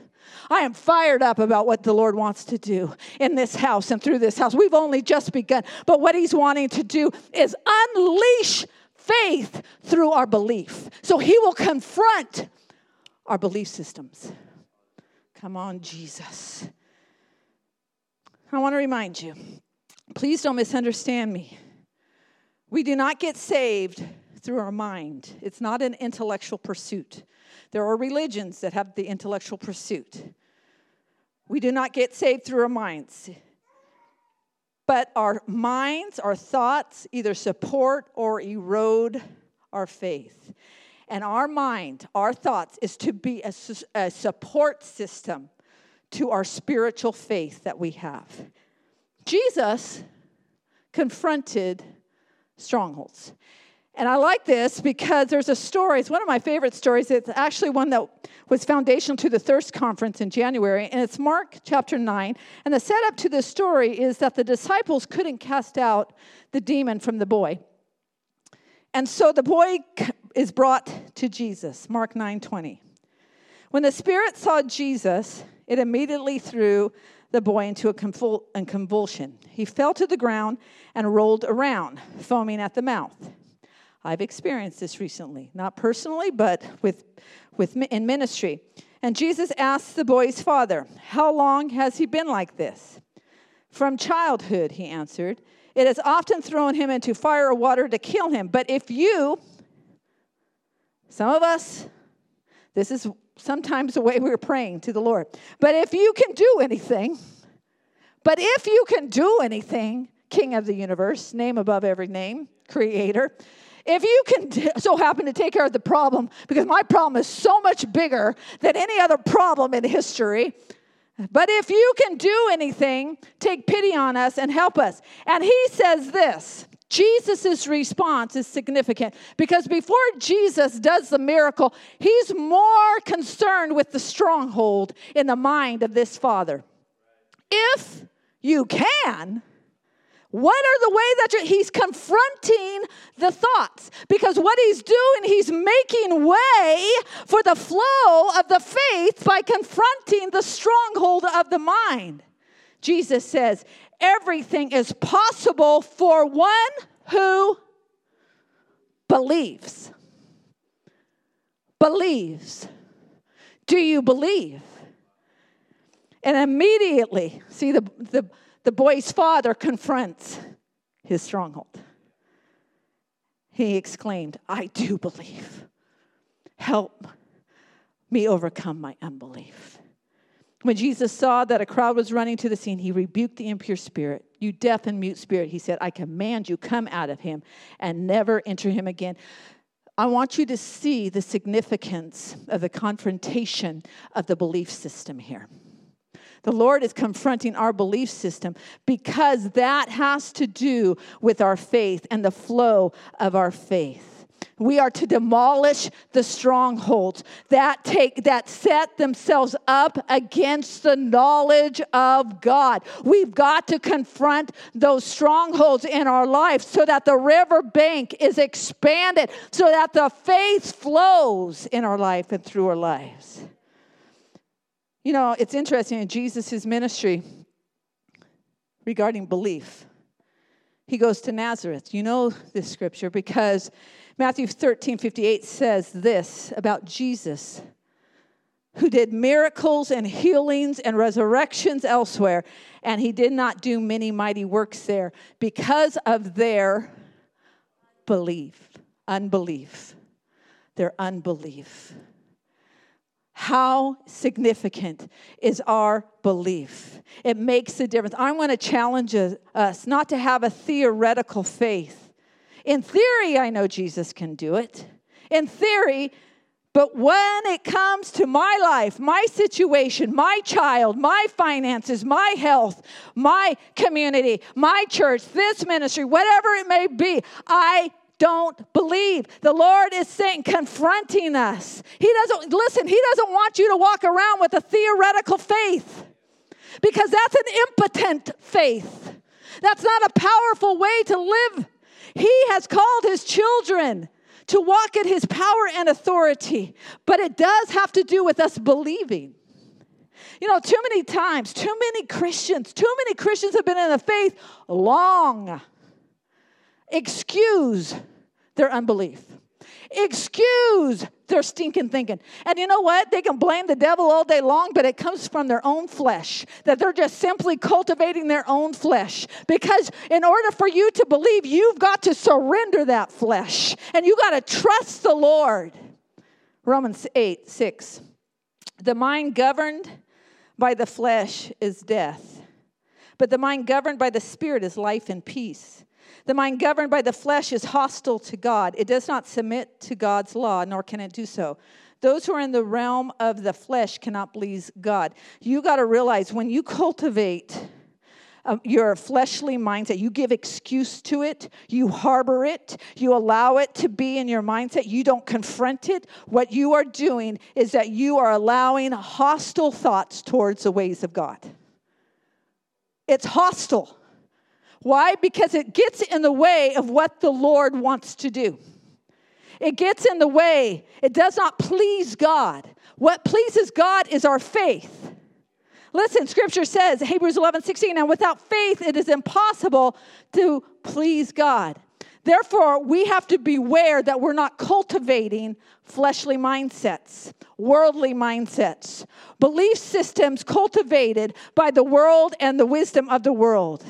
I am fired up about what the Lord wants to do in this house and through this house. We've only just begun, but what He's wanting to do is unleash faith through our belief. So He will confront our belief systems. Come on, Jesus. I want to remind you please don't misunderstand me. We do not get saved through our mind, it's not an intellectual pursuit. There are religions that have the intellectual pursuit. We do not get saved through our minds. But our minds, our thoughts either support or erode our faith. And our mind, our thoughts, is to be a, a support system to our spiritual faith that we have. Jesus confronted strongholds. And I like this because there's a story, it's one of my favorite stories. It's actually one that was foundational to the Thirst Conference in January, and it's Mark chapter 9. And the setup to this story is that the disciples couldn't cast out the demon from the boy. And so the boy is brought to Jesus, Mark 9 20. When the spirit saw Jesus, it immediately threw the boy into a, a convulsion. He fell to the ground and rolled around, foaming at the mouth. I've experienced this recently, not personally, but with, with in ministry. And Jesus asked the boy's father, "How long has he been like this?" From childhood, he answered. It has often thrown him into fire or water to kill him. But if you, some of us, this is sometimes the way we're praying to the Lord. But if you can do anything, but if you can do anything, King of the universe, name above every name, creator, if you can so happen to take care of the problem, because my problem is so much bigger than any other problem in history, but if you can do anything, take pity on us and help us. And he says this Jesus' response is significant because before Jesus does the miracle, he's more concerned with the stronghold in the mind of this father. If you can, what are the way that you're, he's confronting the thoughts? Because what he's doing, he's making way for the flow of the faith by confronting the stronghold of the mind. Jesus says, everything is possible for one who believes. Believes. Do you believe? And immediately, see the, the the boy's father confronts his stronghold. He exclaimed, I do believe. Help me overcome my unbelief. When Jesus saw that a crowd was running to the scene, he rebuked the impure spirit. You deaf and mute spirit, he said, I command you, come out of him and never enter him again. I want you to see the significance of the confrontation of the belief system here. The Lord is confronting our belief system because that has to do with our faith and the flow of our faith. We are to demolish the strongholds that take that set themselves up against the knowledge of God. We've got to confront those strongholds in our life so that the river bank is expanded, so that the faith flows in our life and through our lives. You know, it's interesting in Jesus' ministry regarding belief. He goes to Nazareth. You know this scripture because Matthew 13 58 says this about Jesus, who did miracles and healings and resurrections elsewhere, and he did not do many mighty works there because of their belief, unbelief, their unbelief. How significant is our belief? It makes a difference. I want to challenge us not to have a theoretical faith. In theory, I know Jesus can do it. In theory, but when it comes to my life, my situation, my child, my finances, my health, my community, my church, this ministry, whatever it may be, I don't believe. The Lord is saying, confronting us. He doesn't, listen, He doesn't want you to walk around with a theoretical faith because that's an impotent faith. That's not a powerful way to live. He has called His children to walk in His power and authority, but it does have to do with us believing. You know, too many times, too many Christians, too many Christians have been in the faith long. Excuse their unbelief. Excuse their stinking thinking. And you know what? They can blame the devil all day long, but it comes from their own flesh, that they're just simply cultivating their own flesh. Because in order for you to believe, you've got to surrender that flesh and you got to trust the Lord. Romans 8 6. The mind governed by the flesh is death, but the mind governed by the Spirit is life and peace. The mind governed by the flesh is hostile to God. It does not submit to God's law, nor can it do so. Those who are in the realm of the flesh cannot please God. You got to realize when you cultivate um, your fleshly mindset, you give excuse to it, you harbor it, you allow it to be in your mindset, you don't confront it. What you are doing is that you are allowing hostile thoughts towards the ways of God. It's hostile. Why? Because it gets in the way of what the Lord wants to do. it gets in the way. It does not please God. What pleases God is our faith. Listen, scripture says, Hebrews 11, 16, and without faith it is impossible to please God. Therefore, we have to beware that we're not cultivating fleshly mindsets, worldly mindsets, belief systems cultivated by the world and the wisdom of the world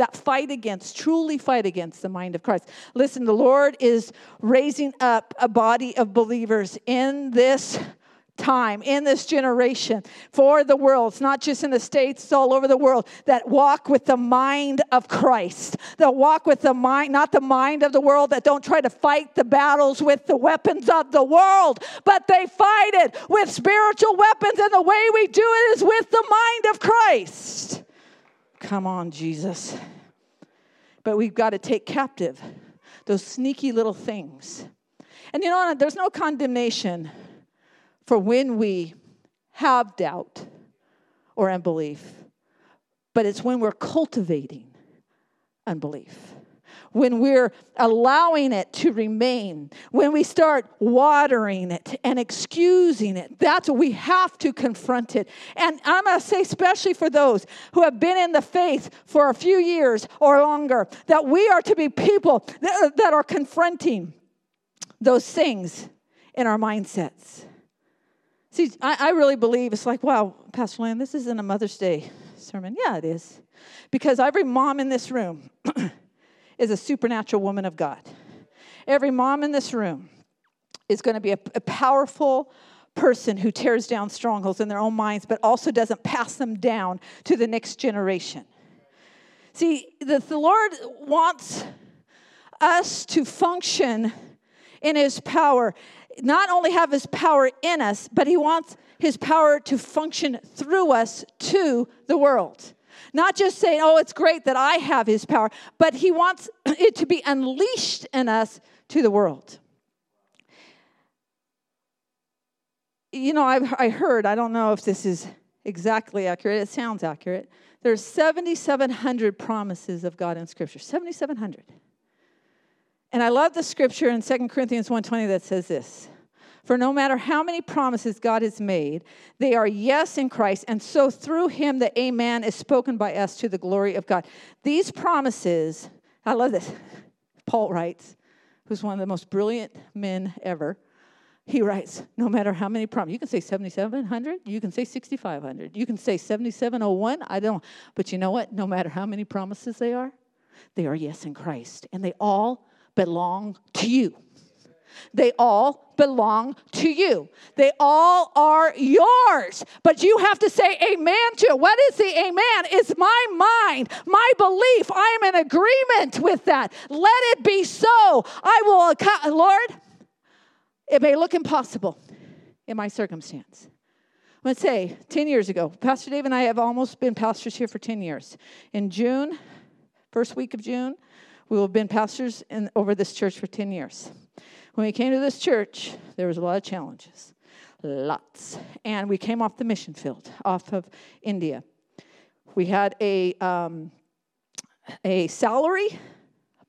that fight against, truly fight against the mind of Christ. Listen, the Lord is raising up a body of believers in this time, in this generation, for the world. It's not just in the States, it's all over the world that walk with the mind of Christ, that walk with the mind, not the mind of the world, that don't try to fight the battles with the weapons of the world, but they fight it with spiritual weapons. And the way we do it is with the mind of Christ. Come on, Jesus. But we've got to take captive those sneaky little things. And you know, there's no condemnation for when we have doubt or unbelief, but it's when we're cultivating unbelief. When we're allowing it to remain, when we start watering it and excusing it, that's what we have to confront it. And I'm going to say, especially for those who have been in the faith for a few years or longer, that we are to be people that, uh, that are confronting those things in our mindsets. See, I, I really believe it's like, wow, Pastor Land, this isn't a Mother's Day sermon. Yeah, it is. Because every mom in this room is a supernatural woman of God. Every mom in this room is going to be a, a powerful person who tears down strongholds in their own minds, but also doesn't pass them down to the next generation. See, the, the Lord wants us to function in His power not only have his power in us, but he wants his power to function through us to the world. Not just saying, oh, it's great that I have his power, but he wants it to be unleashed in us to the world. You know, I've, I heard, I don't know if this is exactly accurate, it sounds accurate. There's 7,700 promises of God in Scripture. 7,700. And I love the scripture in 2 Corinthians 1:20 that says this. For no matter how many promises God has made, they are yes in Christ, and so through him the amen is spoken by us to the glory of God. These promises, I love this. Paul writes, who's one of the most brilliant men ever. He writes, no matter how many promises, you can say 7,700, you can say 6,500, you can say 7,701, I don't, but you know what? No matter how many promises they are, they are yes in Christ, and they all belong to you. They all belong to you. They all are yours. But you have to say amen to it. What is the amen? It's my mind, my belief. I am in agreement with that. Let it be so. I will, Lord, it may look impossible in my circumstance. I'm going to say 10 years ago, Pastor Dave and I have almost been pastors here for 10 years. In June, first week of June, we will have been pastors in, over this church for 10 years. When we came to this church, there was a lot of challenges, lots. And we came off the mission field, off of India. We had a, um, a salary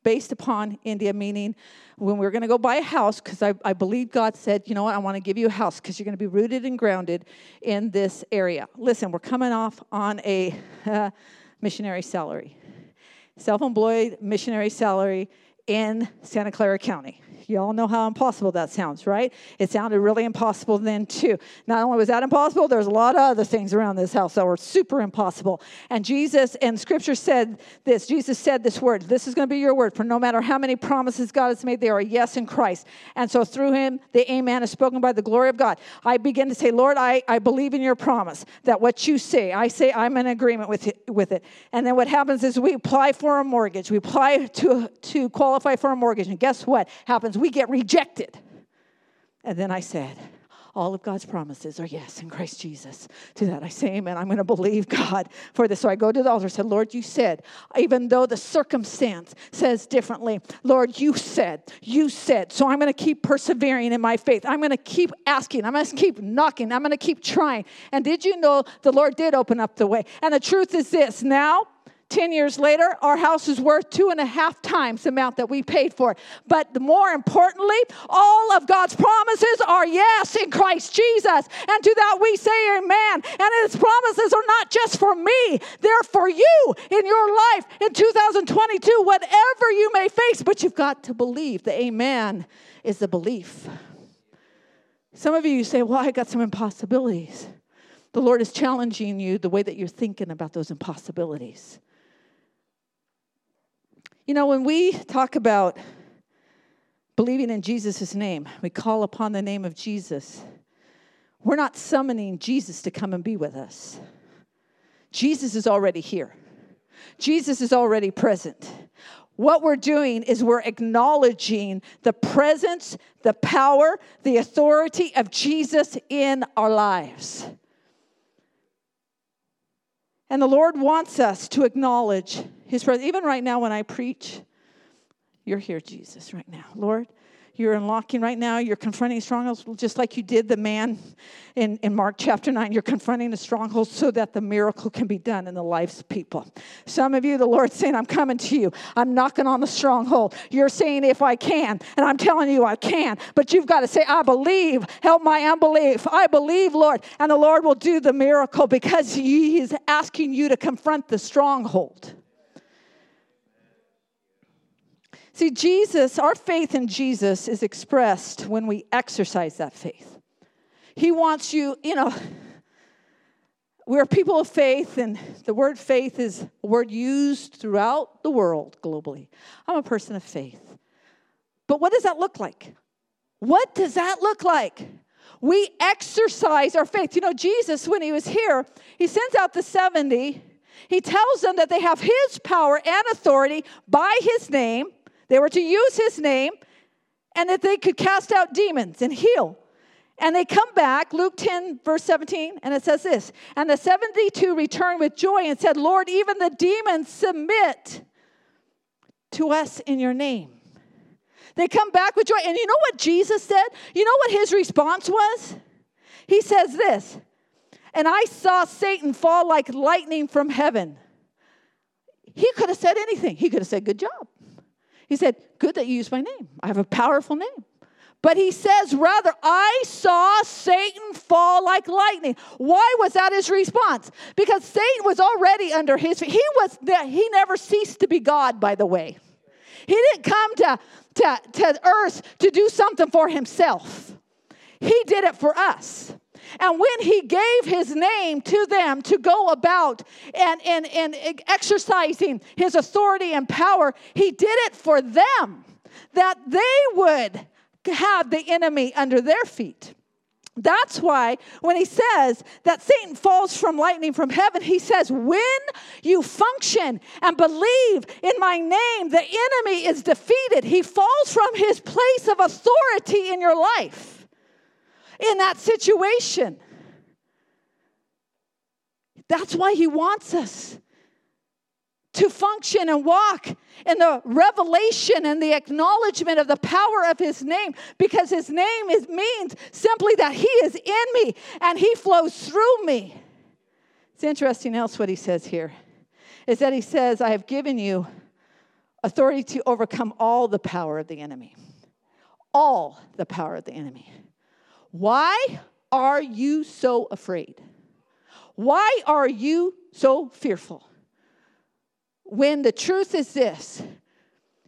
based upon India, meaning when we were going to go buy a house, because I, I believe God said, you know what, I want to give you a house because you're going to be rooted and grounded in this area. Listen, we're coming off on a uh, missionary salary self employed missionary salary in Santa Clara County. You all know how impossible that sounds, right? It sounded really impossible then, too. Not only was that impossible, there's a lot of other things around this house that were super impossible. And Jesus, and scripture said this Jesus said this word, this is going to be your word, for no matter how many promises God has made, they are yes in Christ. And so through him, the amen is spoken by the glory of God. I begin to say, Lord, I, I believe in your promise that what you say, I say I'm in agreement with it, with it. And then what happens is we apply for a mortgage, we apply to, to qualify for a mortgage. And guess what happens? we get rejected. And then I said, all of God's promises are yes in Christ Jesus. To that I say amen. I'm going to believe God for this. So I go to the altar and said, Lord, you said, even though the circumstance says differently, Lord, you said, you said. So I'm going to keep persevering in my faith. I'm going to keep asking. I'm going to keep knocking. I'm going to keep trying. And did you know the Lord did open up the way? And the truth is this now, 10 years later, our house is worth two and a half times the amount that we paid for it. But more importantly, all of God's promises are yes in Christ Jesus. And to that we say amen. And his promises are not just for me, they're for you in your life in 2022, whatever you may face. But you've got to believe. The amen is the belief. Some of you say, Well, I got some impossibilities. The Lord is challenging you the way that you're thinking about those impossibilities. You know, when we talk about believing in Jesus' name, we call upon the name of Jesus. We're not summoning Jesus to come and be with us. Jesus is already here, Jesus is already present. What we're doing is we're acknowledging the presence, the power, the authority of Jesus in our lives. And the Lord wants us to acknowledge his presence. Even right now, when I preach, you're here, Jesus, right now. Lord, you're unlocking right now. You're confronting strongholds just like you did the man in, in Mark chapter 9. You're confronting the strongholds so that the miracle can be done in the lives of people. Some of you, the Lord's saying, I'm coming to you. I'm knocking on the stronghold. You're saying, if I can. And I'm telling you, I can. But you've got to say, I believe. Help my unbelief. I believe, Lord. And the Lord will do the miracle because He is asking you to confront the stronghold. See, Jesus, our faith in Jesus is expressed when we exercise that faith. He wants you, you know, we're people of faith, and the word faith is a word used throughout the world globally. I'm a person of faith. But what does that look like? What does that look like? We exercise our faith. You know, Jesus, when he was here, he sends out the 70. He tells them that they have his power and authority by his name they were to use his name and that they could cast out demons and heal. And they come back, Luke 10, verse 17, and it says this And the 72 returned with joy and said, Lord, even the demons submit to us in your name. They come back with joy. And you know what Jesus said? You know what his response was? He says this And I saw Satan fall like lightning from heaven. He could have said anything, he could have said, Good job. He said, Good that you use my name. I have a powerful name. But he says, rather, I saw Satan fall like lightning. Why was that his response? Because Satan was already under his feet. He was he never ceased to be God, by the way. He didn't come to, to, to earth to do something for himself. He did it for us. And when he gave his name to them to go about and, and, and exercising his authority and power, he did it for them that they would have the enemy under their feet. That's why when he says that Satan falls from lightning from heaven, he says, When you function and believe in my name, the enemy is defeated. He falls from his place of authority in your life in that situation. That's why he wants us to function and walk in the revelation and the acknowledgement of the power of his name because his name is, means simply that he is in me and he flows through me. It's interesting else what he says here is that he says, I have given you authority to overcome all the power of the enemy. All the power of the enemy. Why are you so afraid? Why are you so fearful? When the truth is this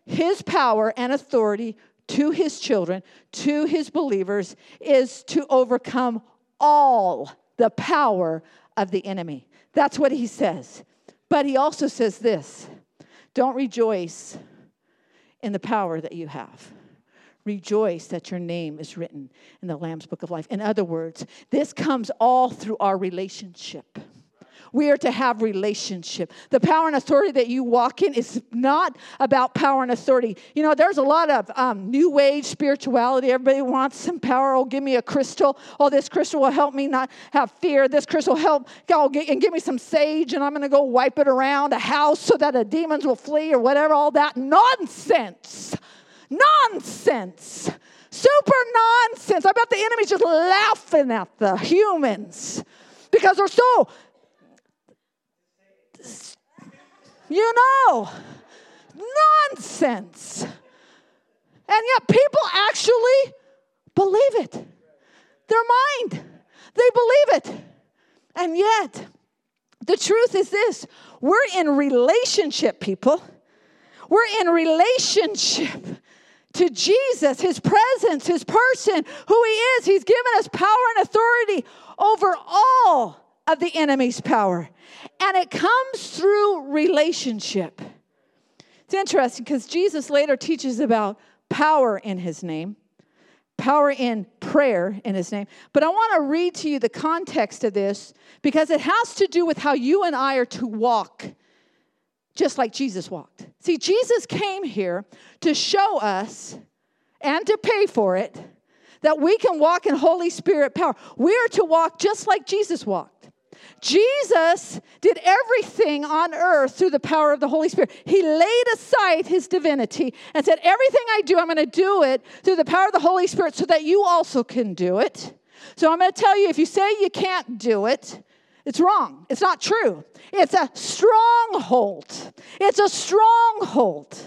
His power and authority to His children, to His believers, is to overcome all the power of the enemy. That's what He says. But He also says this don't rejoice in the power that you have. Rejoice that your name is written in the Lamb's Book of Life. In other words, this comes all through our relationship. We are to have relationship. The power and authority that you walk in is not about power and authority. You know, there's a lot of um, new age spirituality. Everybody wants some power. Oh, give me a crystal. Oh, this crystal will help me not have fear. This crystal will help. Oh, get, and give me some sage, and I'm going to go wipe it around a house so that the demons will flee or whatever. All that nonsense. Nonsense. Super nonsense. I bet the enemy's just laughing at the humans because they're so. You know, nonsense. And yet people actually believe it. Their mind, they believe it. And yet, the truth is this we're in relationship, people. We're in relationship to Jesus, his presence, his person, who he is. He's given us power and authority over all of the enemy's power. And it comes through relationship. It's interesting because Jesus later teaches about power in his name, power in prayer in his name. But I want to read to you the context of this because it has to do with how you and I are to walk just like Jesus walked. See, Jesus came here to show us and to pay for it that we can walk in Holy Spirit power. We are to walk just like Jesus walked. Jesus did everything on earth through the power of the Holy Spirit. He laid aside his divinity and said, Everything I do, I'm going to do it through the power of the Holy Spirit so that you also can do it. So I'm going to tell you if you say you can't do it, it's wrong. It's not true. It's a stronghold. It's a stronghold.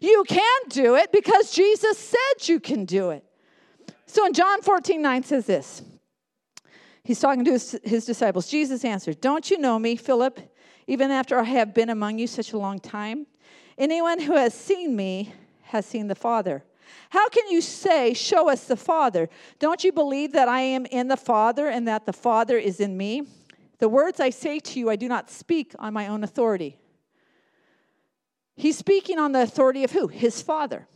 You can do it because Jesus said you can do it. So in John 14 9 says this He's talking to his, his disciples. Jesus answered, Don't you know me, Philip, even after I have been among you such a long time? Anyone who has seen me has seen the Father. How can you say, Show us the Father? Don't you believe that I am in the Father and that the Father is in me? The words I say to you, I do not speak on my own authority. He's speaking on the authority of who? His Father.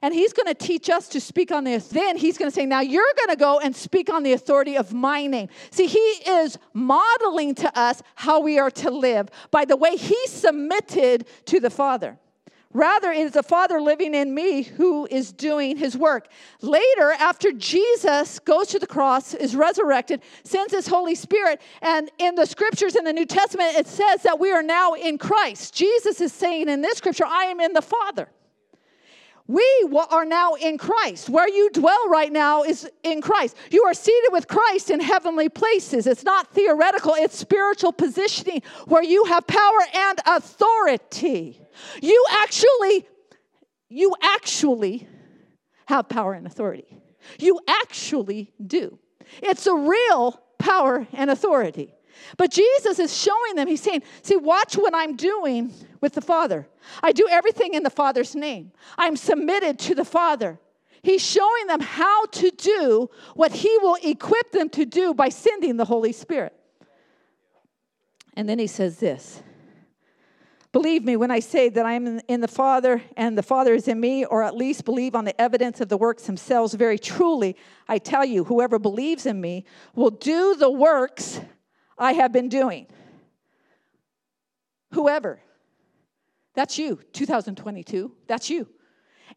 And he's going to teach us to speak on this. Then he's going to say, Now you're going to go and speak on the authority of my name. See, he is modeling to us how we are to live by the way he submitted to the Father. Rather, it is the Father living in me who is doing his work. Later, after Jesus goes to the cross, is resurrected, sends his Holy Spirit, and in the scriptures in the New Testament, it says that we are now in Christ. Jesus is saying in this scripture, I am in the Father. We are now in Christ. Where you dwell right now is in Christ. You are seated with Christ in heavenly places. It's not theoretical, it's spiritual positioning where you have power and authority. You actually, you actually have power and authority. You actually do. It's a real power and authority. But Jesus is showing them, he's saying, See, watch what I'm doing with the Father. I do everything in the Father's name, I'm submitted to the Father. He's showing them how to do what he will equip them to do by sending the Holy Spirit. And then he says this Believe me when I say that I am in the Father and the Father is in me, or at least believe on the evidence of the works themselves. Very truly, I tell you, whoever believes in me will do the works I have been doing. Whoever. That's you, 2022. That's you.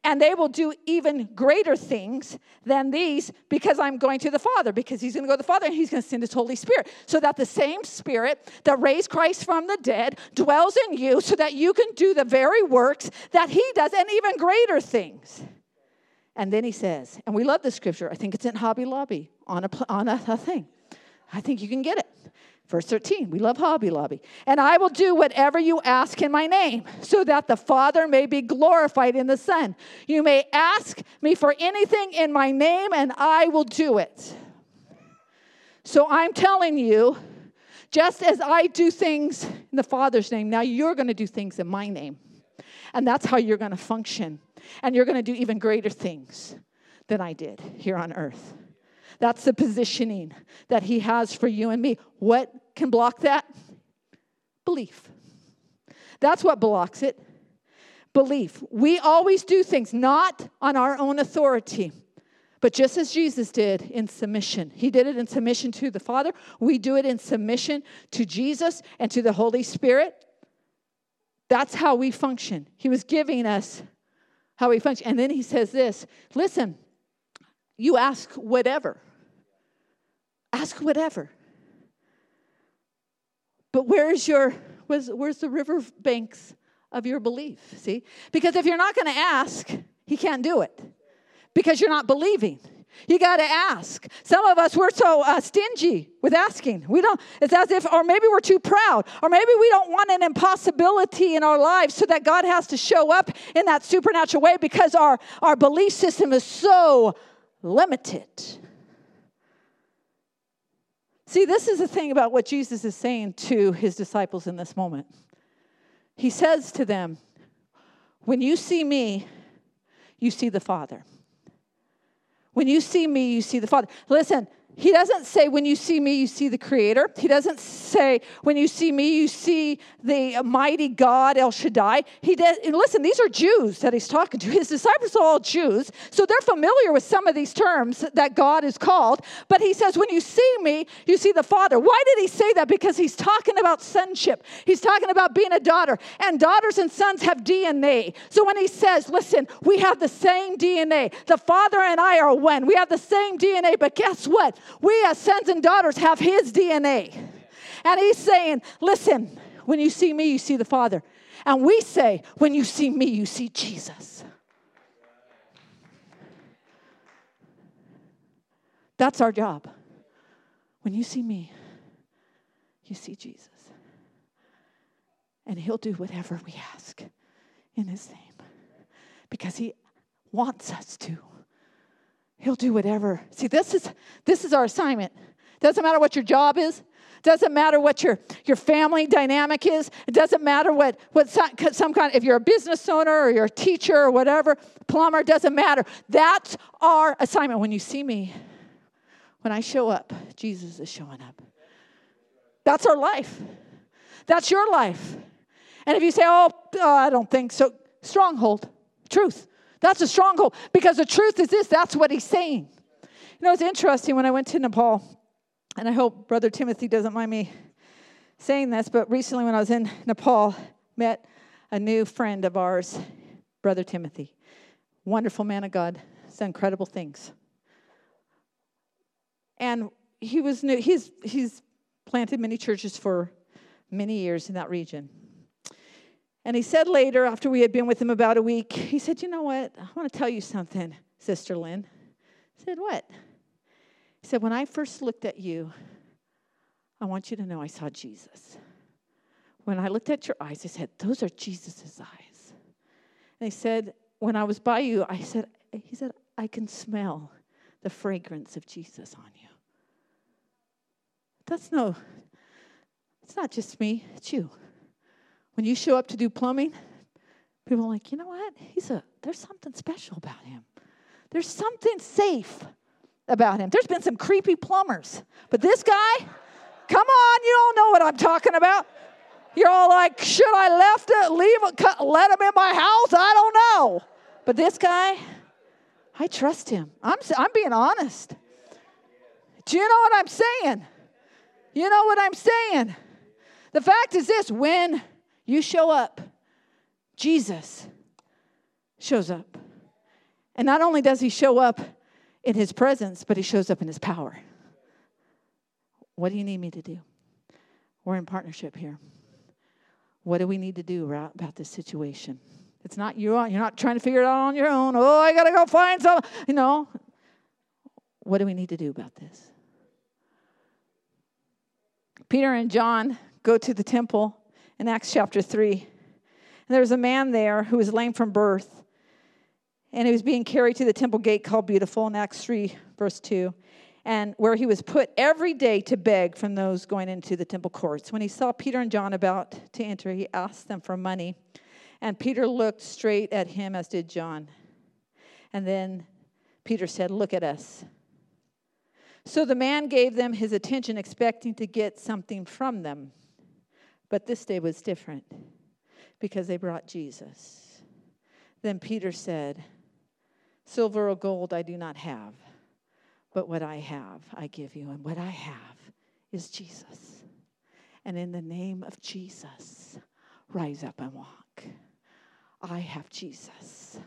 And they will do even greater things than these because I'm going to the Father, because He's going to go to the Father and He's going to send His Holy Spirit. So that the same Spirit that raised Christ from the dead dwells in you so that you can do the very works that He does and even greater things. And then He says, and we love this scripture, I think it's in Hobby Lobby on a, on a, a thing. I think you can get it. Verse 13, we love Hobby Lobby. And I will do whatever you ask in my name, so that the Father may be glorified in the Son. You may ask me for anything in my name, and I will do it. So I'm telling you, just as I do things in the Father's name, now you're going to do things in my name. And that's how you're going to function. And you're going to do even greater things than I did here on earth. That's the positioning that He has for you and me. What can block that? Belief. That's what blocks it. Belief. We always do things not on our own authority, but just as Jesus did in submission. He did it in submission to the Father. We do it in submission to Jesus and to the Holy Spirit. That's how we function. He was giving us how we function. And then he says this listen, you ask whatever. Ask whatever. But where's your where's, where's the river banks of your belief? See? Because if you're not going to ask, he can't do it. Because you're not believing. You got to ask. Some of us, we're so uh, stingy with asking. We don't, it's as if, or maybe we're too proud, or maybe we don't want an impossibility in our lives so that God has to show up in that supernatural way because our, our belief system is so limited. See, this is the thing about what Jesus is saying to his disciples in this moment. He says to them, When you see me, you see the Father. When you see me, you see the Father. Listen, he doesn't say, when you see me, you see the Creator. He doesn't say, when you see me, you see the mighty God, El Shaddai. He does, and listen, these are Jews that he's talking to. His disciples are all Jews, so they're familiar with some of these terms that God is called. But he says, when you see me, you see the Father. Why did he say that? Because he's talking about sonship. He's talking about being a daughter. And daughters and sons have DNA. So when he says, listen, we have the same DNA, the Father and I are one. We have the same DNA, but guess what? We, as sons and daughters, have his DNA. And he's saying, listen, when you see me, you see the Father. And we say, when you see me, you see Jesus. That's our job. When you see me, you see Jesus. And he'll do whatever we ask in his name because he wants us to. He'll do whatever. See, this is this is our assignment. Doesn't matter what your job is. Doesn't matter what your, your family dynamic is. It doesn't matter what, what some, some kind, if you're a business owner or you're a teacher or whatever, plumber, doesn't matter. That's our assignment. When you see me, when I show up, Jesus is showing up. That's our life. That's your life. And if you say, oh, uh, I don't think so, stronghold, truth. That's a stronghold because the truth is this that's what he's saying. You know, it's interesting when I went to Nepal, and I hope Brother Timothy doesn't mind me saying this, but recently when I was in Nepal, met a new friend of ours, Brother Timothy. Wonderful man of God, does incredible things. And he was new, he's he's planted many churches for many years in that region. And he said later, after we had been with him about a week, he said, You know what? I want to tell you something, Sister Lynn. I said, What? He said, When I first looked at you, I want you to know I saw Jesus. When I looked at your eyes, I said, Those are Jesus' eyes. And he said, When I was by you, I said, He said, I can smell the fragrance of Jesus on you. That's no, it's not just me, it's you. When you show up to do plumbing, people are like, you know what? He's a there's something special about him. There's something safe about him. There's been some creepy plumbers, but this guy, come on, you don't know what I'm talking about. You're all like, should I left it, leave let him in my house? I don't know. But this guy, I trust him. I'm, I'm being honest. Do you know what I'm saying? You know what I'm saying? The fact is this when you show up, Jesus shows up. And not only does he show up in his presence, but he shows up in his power. What do you need me to do? We're in partnership here. What do we need to do about this situation? It's not you. You're not trying to figure it out on your own. Oh, I gotta go find some. You know. What do we need to do about this? Peter and John go to the temple in Acts chapter 3. And there was a man there who was lame from birth, and he was being carried to the temple gate called Beautiful in Acts 3, verse 2, and where he was put every day to beg from those going into the temple courts. When he saw Peter and John about to enter, he asked them for money, and Peter looked straight at him, as did John. And then Peter said, Look at us. So the man gave them his attention, expecting to get something from them. But this day was different because they brought Jesus. Then Peter said, Silver or gold I do not have, but what I have I give you. And what I have is Jesus. And in the name of Jesus, rise up and walk. I have Jesus.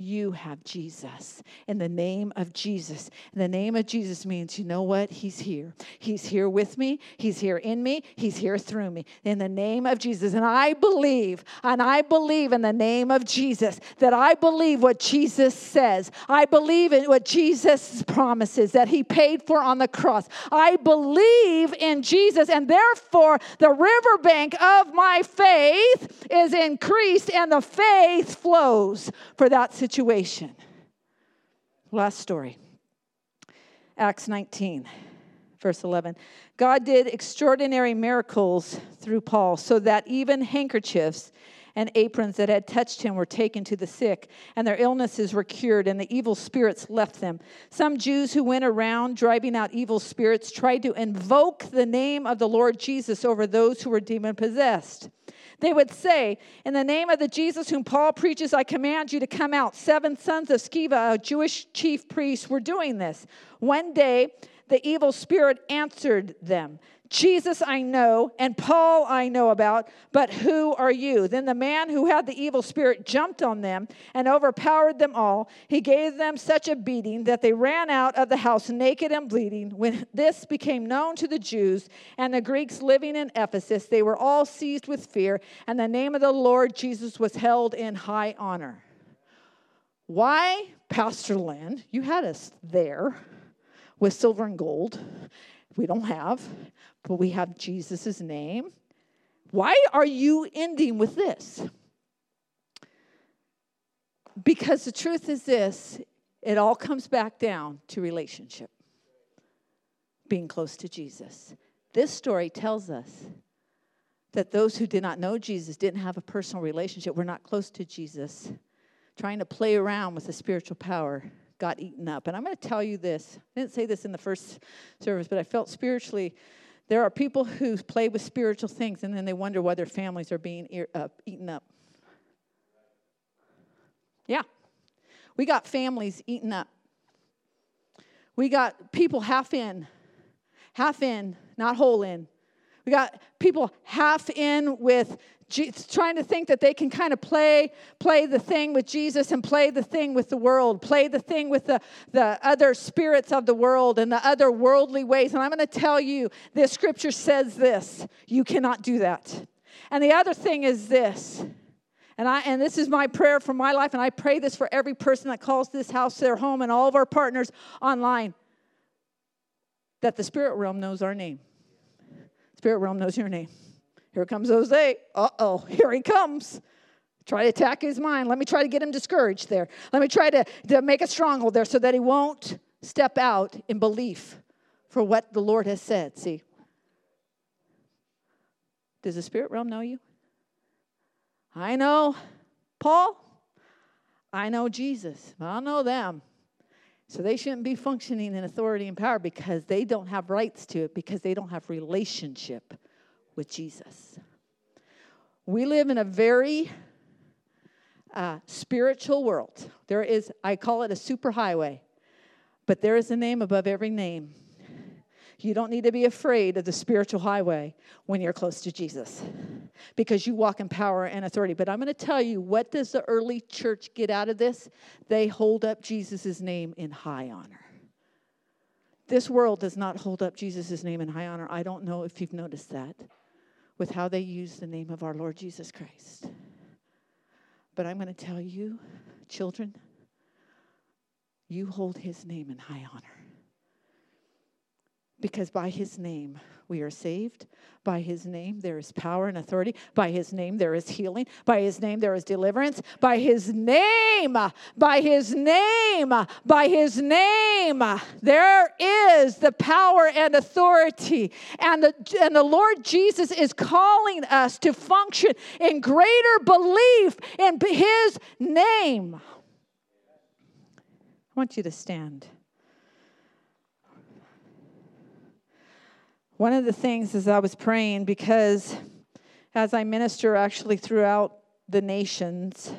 You have Jesus. In the name of Jesus. And the name of Jesus means, you know what? He's here. He's here with me. He's here in me. He's here through me. In the name of Jesus. And I believe, and I believe in the name of Jesus that I believe what Jesus says. I believe in what Jesus promises that he paid for on the cross. I believe in Jesus, and therefore the riverbank of my faith is increased and the faith flows for that situation situation. Last story Acts 19, verse 11. God did extraordinary miracles through Paul so that even handkerchiefs and aprons that had touched him were taken to the sick, and their illnesses were cured, and the evil spirits left them. Some Jews who went around driving out evil spirits tried to invoke the name of the Lord Jesus over those who were demon possessed. They would say, In the name of the Jesus whom Paul preaches, I command you to come out. Seven sons of Sceva, a Jewish chief priest, were doing this. One day, the evil spirit answered them Jesus I know, and Paul I know about, but who are you? Then the man who had the evil spirit jumped on them and overpowered them all. He gave them such a beating that they ran out of the house naked and bleeding. When this became known to the Jews and the Greeks living in Ephesus, they were all seized with fear, and the name of the Lord Jesus was held in high honor. Why, Pastor Lynn, you had us there with silver and gold. We don't have but we have Jesus' name. Why are you ending with this? Because the truth is this it all comes back down to relationship, being close to Jesus. This story tells us that those who did not know Jesus didn't have a personal relationship, were not close to Jesus, trying to play around with the spiritual power got eaten up. And I'm going to tell you this. I didn't say this in the first service, but I felt spiritually there are people who play with spiritual things and then they wonder why their families are being uh, eaten up. Yeah. We got families eaten up. We got people half in, half in, not whole in. We got people half in with trying to think that they can kind of play play the thing with Jesus and play the thing with the world, play the thing with the, the other spirits of the world and the other worldly ways. And I'm going to tell you, this scripture says this you cannot do that. And the other thing is this. And, I, and this is my prayer for my life, and I pray this for every person that calls this house their home and all of our partners online that the spirit realm knows our name. Spirit realm knows your name. Here comes Jose. Uh oh, here he comes. Try to attack his mind. Let me try to get him discouraged there. Let me try to, to make a stronghold there so that he won't step out in belief for what the Lord has said. See, does the spirit realm know you? I know Paul. I know Jesus. I know them. So they shouldn't be functioning in authority and power because they don't have rights to it because they don't have relationship with Jesus. We live in a very uh, spiritual world. There is, I call it a superhighway, but there is a name above every name. You don't need to be afraid of the spiritual highway when you're close to Jesus because you walk in power and authority. But I'm going to tell you what does the early church get out of this? They hold up Jesus' name in high honor. This world does not hold up Jesus' name in high honor. I don't know if you've noticed that with how they use the name of our Lord Jesus Christ. But I'm going to tell you, children, you hold his name in high honor. Because by his name, we are saved. By his name, there is power and authority. By his name, there is healing. By his name, there is deliverance. By his name, by his name, by his name, there is the power and authority. And the, and the Lord Jesus is calling us to function in greater belief in his name. I want you to stand. One of the things as I was praying, because as I minister actually throughout the nations,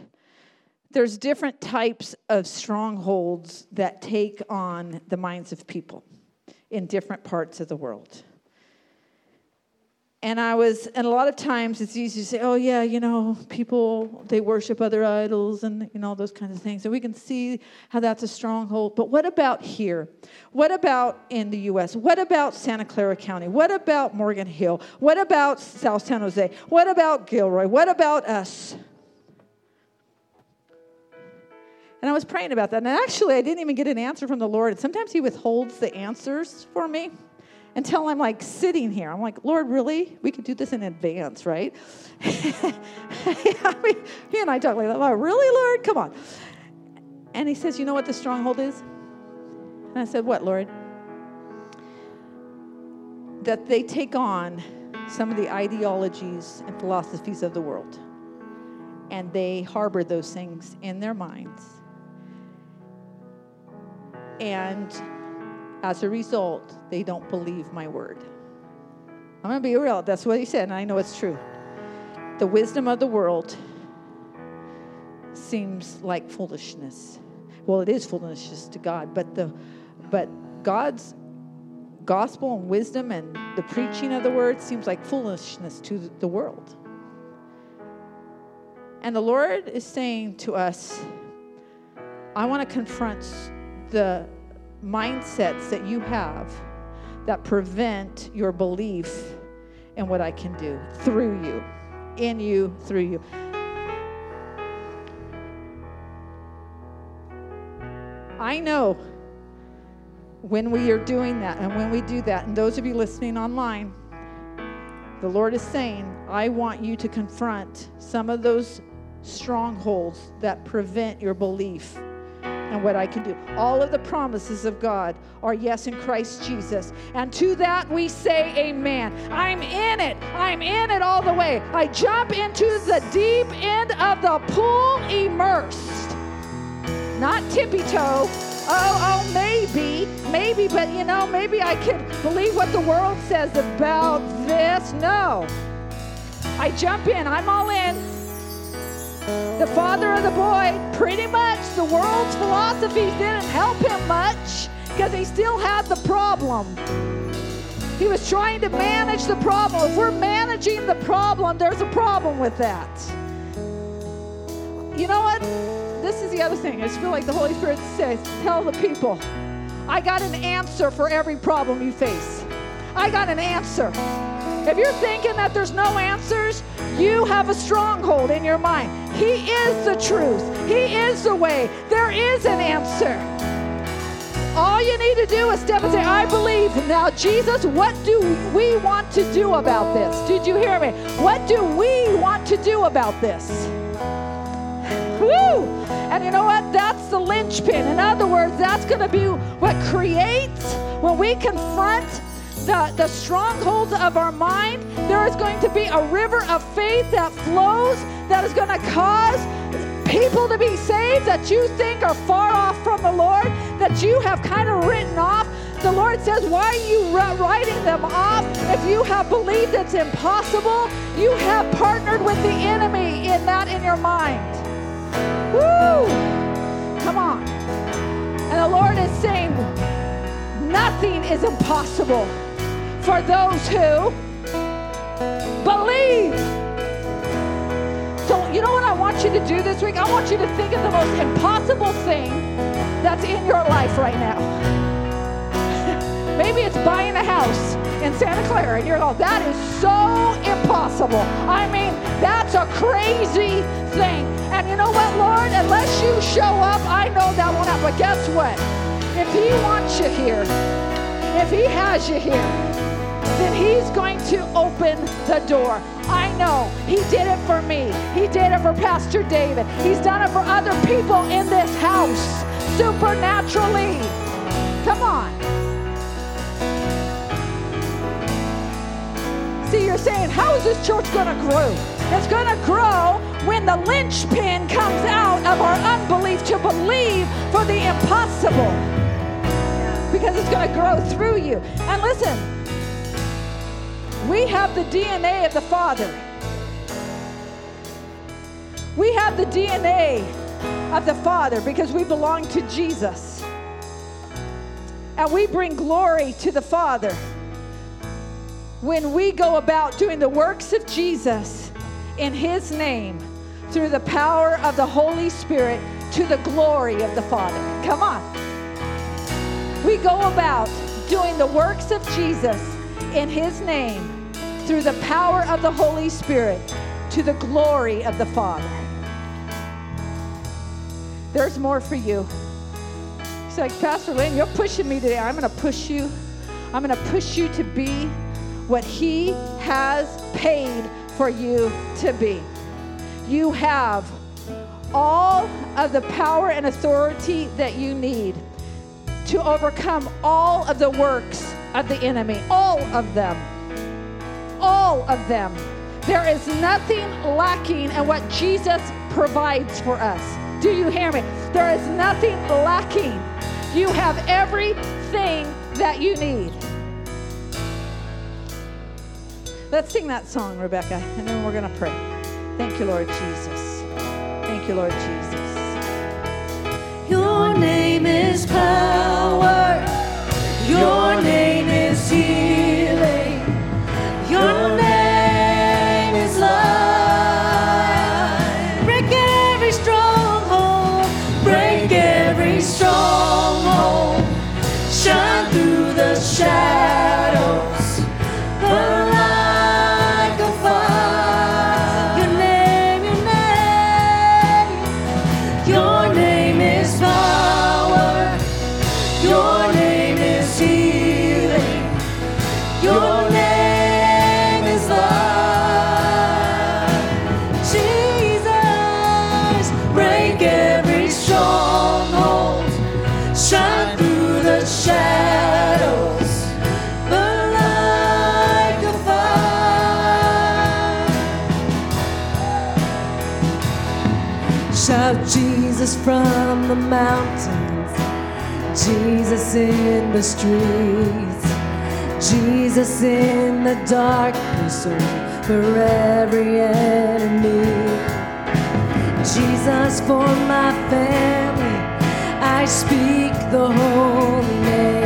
there's different types of strongholds that take on the minds of people in different parts of the world. And I was, and a lot of times it's easy to say, oh, yeah, you know, people, they worship other idols and, you know, those kinds of things. And we can see how that's a stronghold. But what about here? What about in the U.S.? What about Santa Clara County? What about Morgan Hill? What about South San Jose? What about Gilroy? What about us? And I was praying about that. And actually, I didn't even get an answer from the Lord. Sometimes He withholds the answers for me until I'm like sitting here. I'm like, Lord, really? We could do this in advance, right? He and I talk like that. Oh, really, Lord? Come on. And he says, You know what the stronghold is? And I said, What, Lord? That they take on some of the ideologies and philosophies of the world, and they harbor those things in their minds. And as a result, they don't believe my word. I'm going to be real. That's what he said, and I know it's true. The wisdom of the world seems like foolishness. Well, it is foolishness to God, but the but God's gospel and wisdom and the preaching of the word seems like foolishness to the world. And the Lord is saying to us, I want to confront the mindsets that you have that prevent your belief in what I can do through you, in you, through you. I know when we are doing that and when we do that, and those of you listening online, the Lord is saying, I want you to confront some of those strongholds that prevent your belief and what I can do. All of the promises of God are yes in Christ Jesus. And to that we say amen. I'm in it. I'm in it all the way. I jump into the deep end of the pool immersed. Not tippy toe. Oh, oh, maybe, maybe, but you know, maybe I can believe what the world says about this. No. I jump in. I'm all in. The father of the boy, pretty much the world's philosophies didn't help him much because he still had the problem. He was trying to manage the problem. If we're managing the problem, there's a problem with that. You know what? This is the other thing. I just feel like the Holy Spirit says, tell the people, I got an answer for every problem you face. I got an answer. If you're thinking that there's no answers, you have a stronghold in your mind. He is the truth, He is the way. There is an answer. All you need to do is step and say, I believe. Now, Jesus, what do we want to do about this? Did you hear me? What do we want to do about this? Woo! And you know what? That's the linchpin. In other words, that's going to be what creates when we confront the, the strongholds of our mind, there is going to be a river of faith that flows that is going to cause people to be saved that you think are far off from the Lord, that you have kind of written off. The Lord says, Why are you writing them off? If you have believed it's impossible, you have partnered with the enemy in that in your mind. Woo! Come on. And the Lord is saying, Nothing is impossible for those who believe. So, you know what I want you to do this week? I want you to think of the most impossible thing that's in your life right now. Maybe it's buying a house in Santa Clara, and you're like, that is so impossible. I mean, that's a crazy thing. And you know what, Lord? Unless you show up, I know that won't happen. But guess what? If He wants you here, if He has you here, then He's going to open the door. I know He did it for me. He did it for Pastor David. He's done it for other people in this house supernaturally. Come on. See, you're saying, how is this church going to grow? It's going to grow when the linchpin comes out of our unbelief to believe for the impossible. Because it's going to grow through you. And listen, we have the DNA of the Father. We have the DNA of the Father because we belong to Jesus. And we bring glory to the Father. when we go about doing the works of Jesus in His name through the power of the Holy Spirit to the glory of the Father. Come on. We go about doing the works of Jesus in His name through the power of the Holy Spirit to the glory of the Father. There's more for you. He's like, Pastor Lynn, you're pushing me today. I'm going to push you. I'm going to push you to be what He has paid for you to be. You have all of the power and authority that you need to overcome all of the works of the enemy, all of them. All of them. There is nothing lacking in what Jesus provides for us. Do you hear me? There is nothing lacking. You have everything that you need. Let's sing that song, Rebecca, and then we're going to pray. Thank you, Lord Jesus. Thank you, Lord Jesus. Your name is power. Your name is healing. Shine Jesus in the streets, Jesus in the darkness for every enemy. Jesus for my family, I speak the holy name,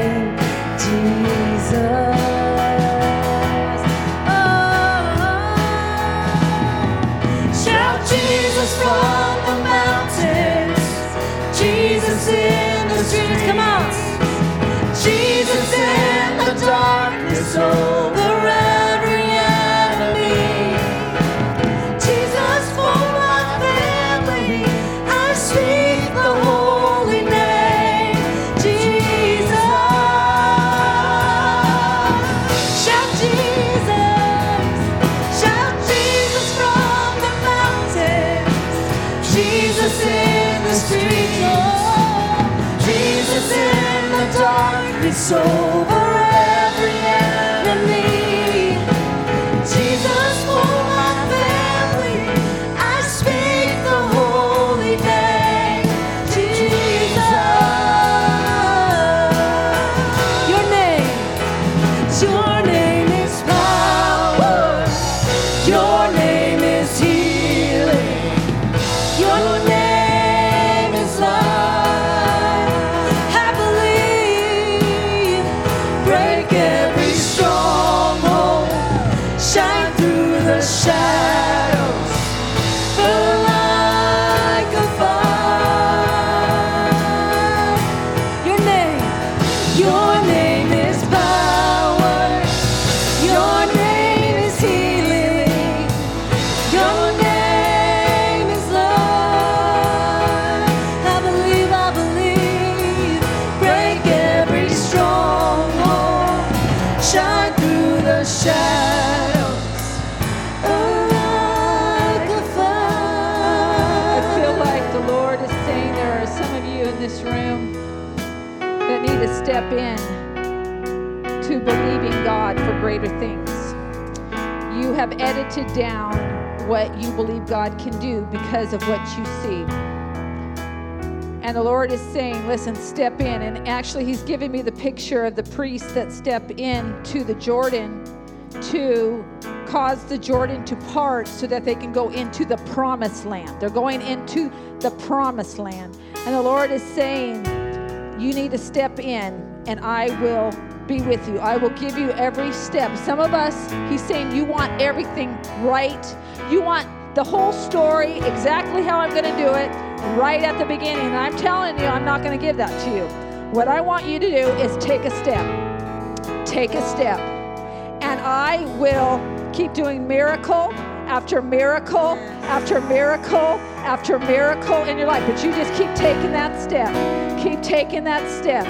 down what you believe God can do because of what you see. And the Lord is saying, listen, step in. And actually, He's giving me the picture of the priests that step in to the Jordan to cause the Jordan to part so that they can go into the promised land. They're going into the promised land. And the Lord is saying, You need to step in, and I will be with you. I will give you every step. Some of us, he's saying, you want everything right. You want the whole story, exactly how I'm going to do it, right at the beginning. And I'm telling you, I'm not going to give that to you. What I want you to do is take a step. Take a step. And I will keep doing miracle after miracle after miracle after miracle in your life. But you just keep taking that step. Keep taking that step.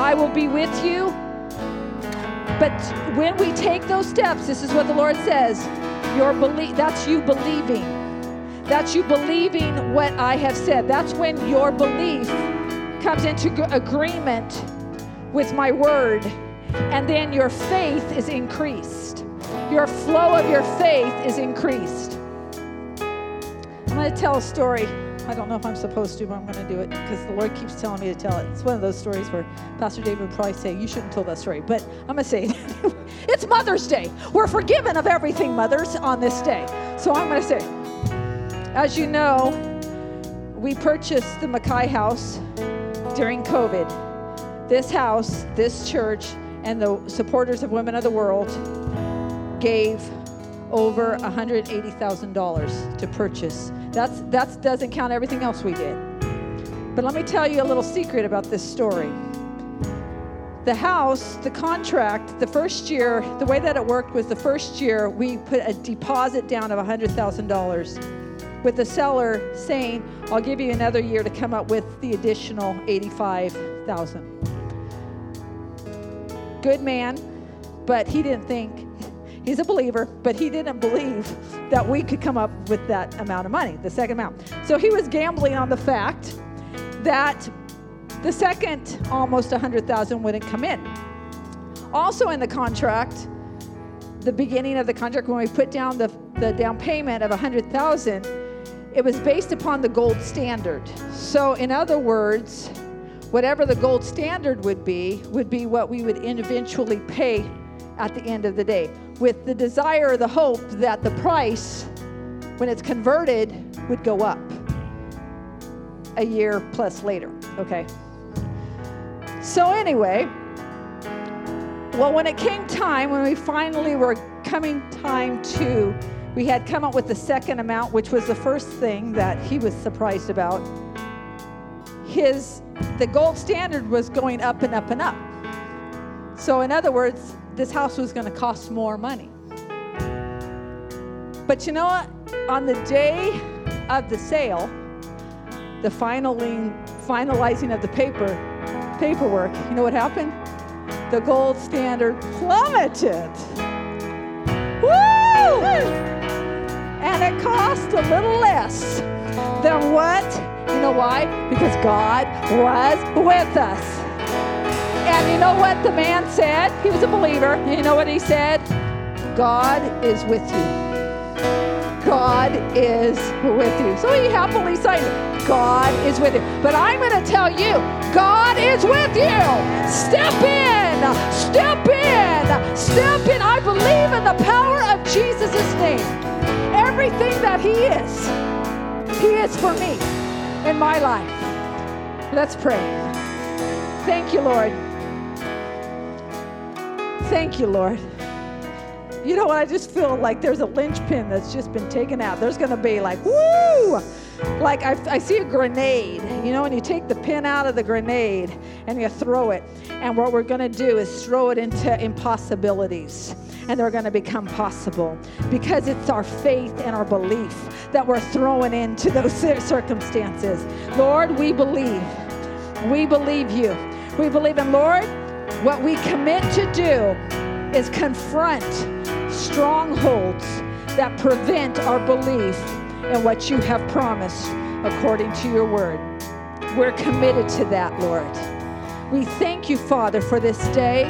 I will be with you. But when we take those steps, this is what the Lord says. Your belief that's you believing. That's you believing what I have said. That's when your belief comes into agreement with my word. And then your faith is increased. Your flow of your faith is increased. I'm going to tell a story. I don't know if I'm supposed to, but I'm going to do it because the Lord keeps telling me to tell it. It's one of those stories where Pastor David would probably say, You shouldn't tell that story, but I'm going to say it. it's Mother's Day. We're forgiven of everything, mothers, on this day. So I'm going to say, As you know, we purchased the Mackay house during COVID. This house, this church, and the supporters of Women of the World gave over $180,000 to purchase. That's that doesn't count everything else we did. But let me tell you a little secret about this story. The house, the contract, the first year, the way that it worked was the first year we put a deposit down of $100,000 with the seller saying, "I'll give you another year to come up with the additional $85,000." Good man, but he didn't think He's a believer, but he didn't believe that we could come up with that amount of money, the second amount. So he was gambling on the fact that the second almost 100,000 wouldn't come in. Also in the contract, the beginning of the contract when we put down the, the down payment of 100,000, it was based upon the gold standard. So in other words, whatever the gold standard would be would be what we would eventually pay at the end of the day with the desire, the hope that the price, when it's converted, would go up a year plus later. Okay. So, anyway, well, when it came time, when we finally were coming time to, we had come up with the second amount, which was the first thing that he was surprised about. His, the gold standard was going up and up and up. So, in other words, this house was going to cost more money. But you know what? On the day of the sale, the finaling, finalizing of the paper, paperwork, you know what happened? The gold standard plummeted. Woo! And it cost a little less than what? You know why? Because God was with us. Know what the man said? He was a believer. You know what he said? God is with you. God is with you. So he happily signed. God is with you. But I'm going to tell you, God is with you. Step in, step in, step in. I believe in the power of Jesus' name. Everything that he is, he is for me in my life. Let's pray. Thank you, Lord. Thank you, Lord. You know what? I just feel like there's a linchpin that's just been taken out. There's going to be like, woo! Like I, I see a grenade, you know, and you take the pin out of the grenade and you throw it. And what we're going to do is throw it into impossibilities. And they're going to become possible because it's our faith and our belief that we're throwing into those circumstances. Lord, we believe. We believe you. We believe in Lord. What we commit to do is confront strongholds that prevent our belief in what you have promised according to your word. We're committed to that, Lord. We thank you, Father, for this day,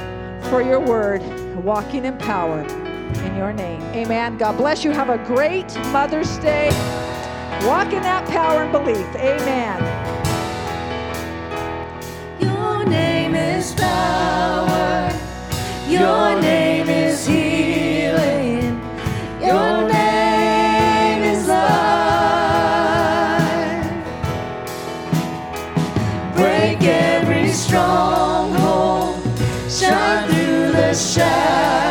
for your word, walking in power in your name. Amen. God bless you. Have a great Mother's Day. Walk in that power and belief. Amen. is power. Your name is healing. Your name is life. Break every stronghold. Shine through the shadows.